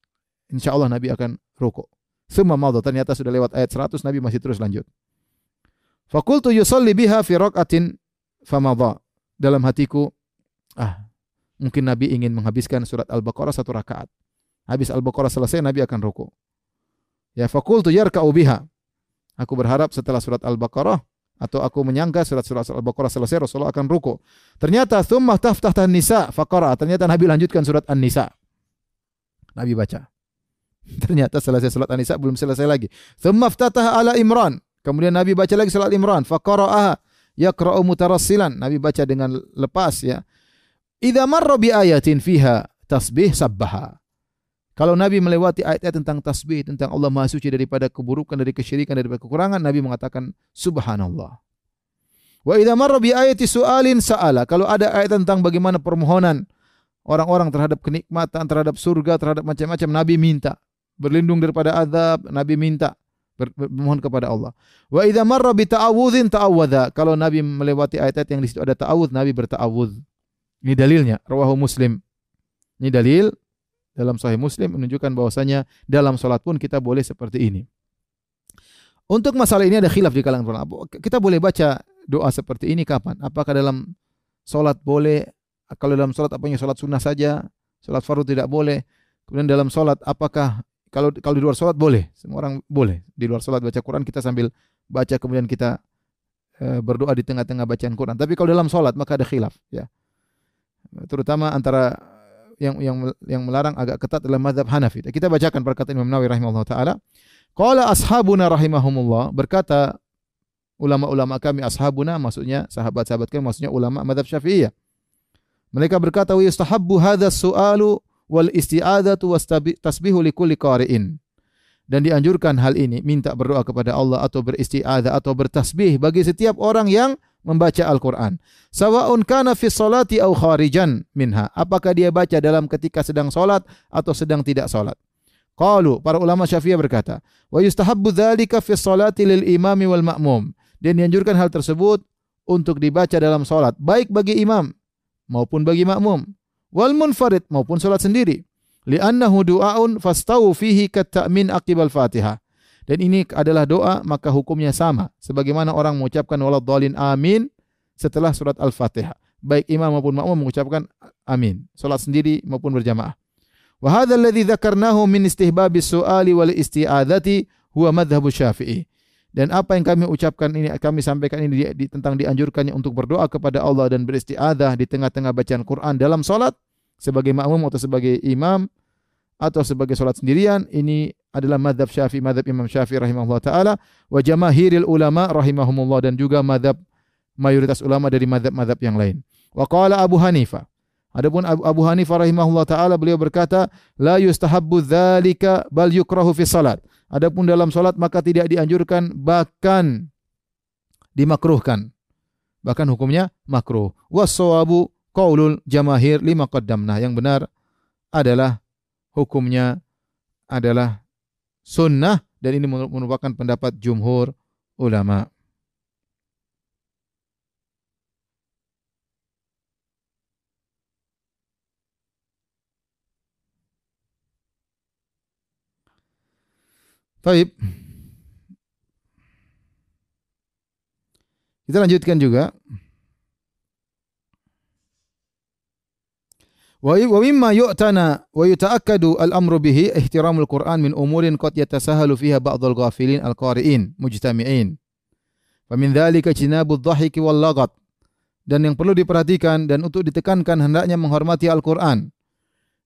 Speaker 1: insyaallah Nabi akan rukuk. Semua madha ternyata sudah lewat ayat 100 Nabi masih terus lanjut. Fakultu yusalli biha fi raqatin famadha. Dalam hatiku ah Mungkin Nabi ingin menghabiskan surat Al-Baqarah satu rakaat. Habis Al-Baqarah selesai Nabi akan ruku. Ya faqultu yarka'u biha. Aku berharap setelah surat Al-Baqarah atau aku menyangka surat-surat Al-Baqarah selesai Rasulullah akan ruku. Ternyata thumma taftah nisa faqara. Ternyata Nabi lanjutkan surat An-Nisa. Nabi baca. Ternyata selesai surat An-Nisa belum selesai lagi. Thumma ftataha ala Imran. Kemudian Nabi baca lagi surat Imran. Faqara'aha yaqra'u mutarassilan. Nabi baca dengan lepas ya. Idza marra bi ayatin fiha tasbih sabbaha. Kalau Nabi melewati ayat-ayat tentang tasbih, tentang Allah Maha Suci daripada keburukan, dari kesyirikan, daripada kekurangan, Nabi mengatakan subhanallah. Wa idza marra bi ayati su'alin sa'ala. Kalau ada ayat tentang bagaimana permohonan orang-orang terhadap kenikmatan, terhadap surga, terhadap macam-macam, Nabi minta. Berlindung daripada azab, Nabi minta bermohon kepada Allah. Wa idza marra bi ta'awudzin ta'awwadha. Kalau Nabi melewati ayat-ayat yang di situ ada ta'awudz, Nabi berta'awudz. Ini dalilnya, rawahu Muslim. Ini dalil dalam Sahih Muslim menunjukkan bahwasanya dalam salat pun kita boleh seperti ini. Untuk masalah ini ada khilaf di kalangan ulama. Kita boleh baca doa seperti ini kapan? Apakah dalam salat boleh? Kalau dalam salat apanya salat sunnah saja? Salat fardu tidak boleh. Kemudian dalam salat apakah kalau kalau di luar salat boleh? Semua orang boleh. Di luar salat baca Quran kita sambil baca kemudian kita e, berdoa di tengah-tengah bacaan Quran. Tapi kalau dalam salat maka ada khilaf, ya. Terutama antara yang yang yang melarang agak ketat adalah mazhab Hanafi. Kita bacakan perkataan Imam Nawawi rahimahullah taala. Qala ashabuna rahimahumullah berkata ulama-ulama kami ashabuna maksudnya sahabat-sahabat kami maksudnya ulama mazhab Syafi'iyah. Mereka berkata wa yustahabbu hadha su'alu wal isti'adzatu was tasbihu likulli qari'in. Dan dianjurkan hal ini minta berdoa kepada Allah atau beristiadzah atau bertasbih bagi setiap orang yang membaca Al-Quran. Sawa'un kana fi salati au kharijan minha. Apakah dia baca dalam ketika sedang solat atau sedang tidak solat. Qalu, para ulama syafi'iyah berkata, wa yustahabbu dzalika fi salati lil imami wal ma'mum. Dan dianjurkan hal tersebut untuk dibaca dalam solat, baik bagi imam maupun bagi makmum. Wal munfarid maupun solat sendiri. Li'annahu du'aun fastau fihi kat ta'min aqibal fatihah dan ini adalah doa maka hukumnya sama sebagaimana orang mengucapkan waladhdallin amin setelah surat Al-Fatihah. Baik imam maupun makmum mengucapkan amin, salat sendiri maupun berjamaah. Wa dzakarnahu min istihbabis su'ali wal isti'adzati huwa. Dan apa yang kami ucapkan ini kami sampaikan ini di, di, tentang dianjurkannya untuk berdoa kepada Allah dan beristiadzah di tengah-tengah bacaan Quran dalam salat sebagai makmum atau sebagai imam atau sebagai salat sendirian ini adalah madhab Syafi'i, madhab Imam Syafi'i rahimahullah taala wa jamaahiril ulama rahimahumullah dan juga madhab mayoritas ulama dari madhab-madhab yang lain. Wa qala Abu Hanifah Adapun Abu, Abu Hanifah rahimahullah taala beliau berkata la yustahabbu dzalika bal yukrahu fi salat. Adapun dalam salat maka tidak dianjurkan bahkan dimakruhkan. Bahkan hukumnya makruh. Wassawabu qaulul jamaahir lima qaddamna. Yang benar adalah hukumnya adalah sunnah dan ini merupakan pendapat jumhur ulama. Baik. Kita lanjutkan juga. Wa mimma yu'tana wa yuta'akkadu al-amru bihi ihtiramul Qur'an min umurin qad yatasahalu fiha ba'dul ghafilin al-qari'in mujtami'in. Fa min dzalika jinabudh dhahiki wal laghat. Dan yang perlu diperhatikan dan untuk ditekankan hendaknya menghormati Al-Qur'an.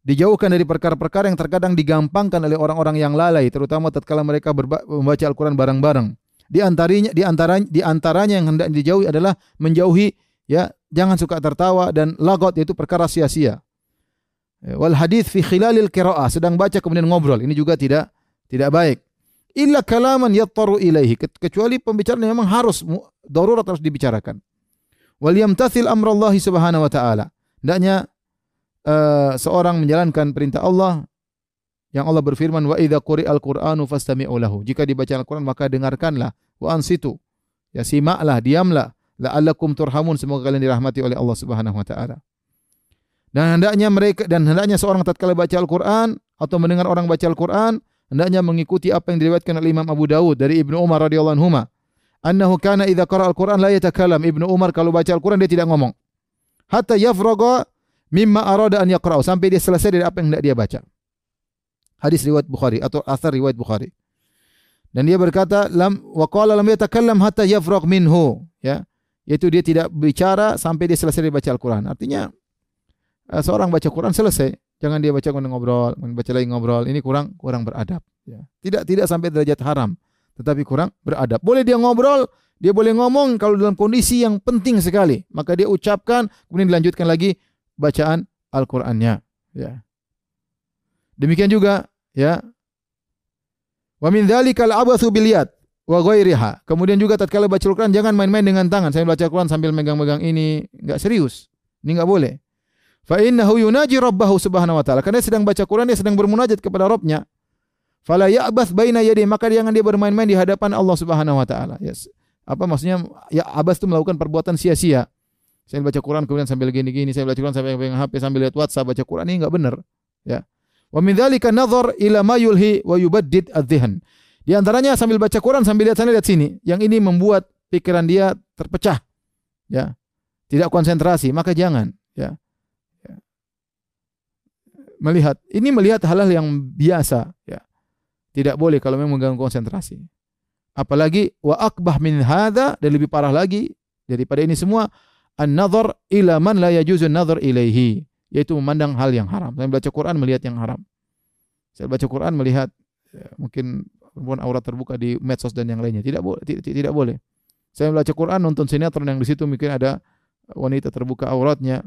Speaker 1: Dijauhkan dari perkara-perkara yang terkadang digampangkan oleh orang-orang yang lalai, terutama tatkala mereka membaca Al-Qur'an bareng-bareng. Di antaranya di antara di antaranya yang hendak dijauhi adalah menjauhi ya jangan suka tertawa dan lagot yaitu perkara sia-sia. Wal hadis fi khilalil qiraah. Sedang baca kemudian ngobrol. Ini juga tidak tidak baik. Illa kalaman yattaru ilaihi. Kecuali pembicaraan memang harus darurat harus dibicarakan. Wal yamtathil amrallahi subhanahu wa taala. Hendaknya uh, seorang menjalankan perintah Allah yang Allah berfirman wa idza quri'al qur'anu fastami'u lahu. Jika dibaca Al-Qur'an maka dengarkanlah. Wa ansitu. Ya simaklah diamlah. La'allakum turhamun. Semoga kalian dirahmati oleh Allah Subhanahu wa taala dan hendaknya mereka dan hendaknya seorang tatkala baca Al-Qur'an atau mendengar orang baca Al-Qur'an hendaknya mengikuti apa yang diriwayatkan oleh Imam Abu Dawud dari Ibnu Umar radhiyallahu anhu annahu kana idza qara'a al-Qur'an la yatakallam. Ibnu Umar kalau baca Al-Qur'an dia tidak ngomong. Hatta yafraga mimma arada an yaqra'u. Sampai dia selesai dari apa yang hendak dia baca. Hadis riwayat Bukhari atau asar riwayat Bukhari. Dan dia berkata lam wa qala lam yatakallam hatta yafrag minhu. Ya yaitu dia tidak bicara sampai dia selesai baca Al-Qur'an. Artinya seorang baca Quran selesai. Jangan dia baca kemudian ngobrol, baca lagi ngobrol. Ini kurang kurang beradab. Ya. Tidak tidak sampai derajat haram, tetapi kurang beradab. Boleh dia ngobrol, dia boleh ngomong kalau dalam kondisi yang penting sekali. Maka dia ucapkan, kemudian dilanjutkan lagi bacaan Al-Qur'annya. Ya. Demikian juga ya. Wa min dzalikal abathu bil yad wa ghairiha. Kemudian juga tatkala baca Al-Qur'an jangan main-main dengan tangan. Saya baca Al-Qur'an sambil megang-megang ini, enggak serius. Ini enggak boleh. Fa innahu yunaji rabbahu subhanahu wa ta'ala. Karena dia sedang baca Quran, dia sedang bermunajat kepada Rabbnya. Fala ya'bath baina yadi, maka jangan dia bermain-main di hadapan Allah Subhanahu wa taala. Yes. Apa maksudnya? Ya abas itu melakukan perbuatan sia-sia. Saya baca Quran kemudian sambil gini-gini, saya baca Quran sambil pegang HP sambil lihat WhatsApp baca Quran ini enggak benar, ya. Wa min dzalika nadhar ila ma yulhi wa yubaddid adh-dhihn. Di antaranya sambil baca Quran sambil lihat sana lihat sini. Yang ini membuat pikiran dia terpecah. Ya. Tidak konsentrasi, maka jangan, ya. Melihat, ini melihat hal-hal yang biasa, ya. Tidak boleh kalau memang mengganggu konsentrasi. Apalagi wa akbah min hadza dan lebih parah lagi daripada ini semua an-nazar ila man la yajuzu an-nazar ilaihi yaitu memandang hal yang haram. Saya baca Quran melihat yang haram. Saya baca Quran melihat ya, mungkin perempuan aurat terbuka di medsos dan yang lainnya. Tidak boleh tidak, tidak boleh. Saya baca Quran nonton sinetron yang di situ mungkin ada wanita terbuka auratnya.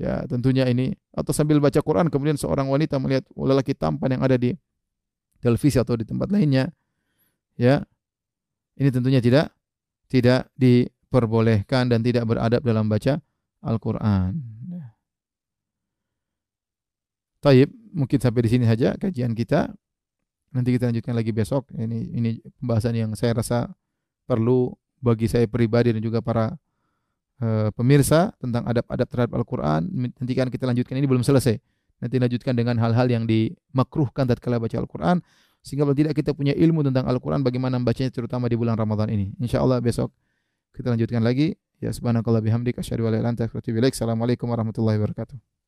Speaker 1: Ya, tentunya ini atau sambil baca Quran kemudian seorang wanita melihat lelaki tampan yang ada di televisi atau di tempat lainnya ya ini tentunya tidak tidak diperbolehkan dan tidak beradab dalam baca Al-Qur'an. Taib, mungkin sampai di sini saja kajian kita. Nanti kita lanjutkan lagi besok. Ini ini pembahasan yang saya rasa perlu bagi saya pribadi dan juga para uh, pemirsa tentang adab-adab terhadap Al-Qur'an. Nanti kan kita lanjutkan ini belum selesai. Nanti lanjutkan dengan hal-hal yang dimakruhkan tatkala baca Al-Qur'an sehingga kalau tidak kita punya ilmu tentang Al-Qur'an bagaimana membacanya terutama di bulan Ramadan ini. Insyaallah besok kita lanjutkan lagi. Ya subhanakallah bihamdik asyhadu an. Assalamualaikum warahmatullahi wabarakatuh.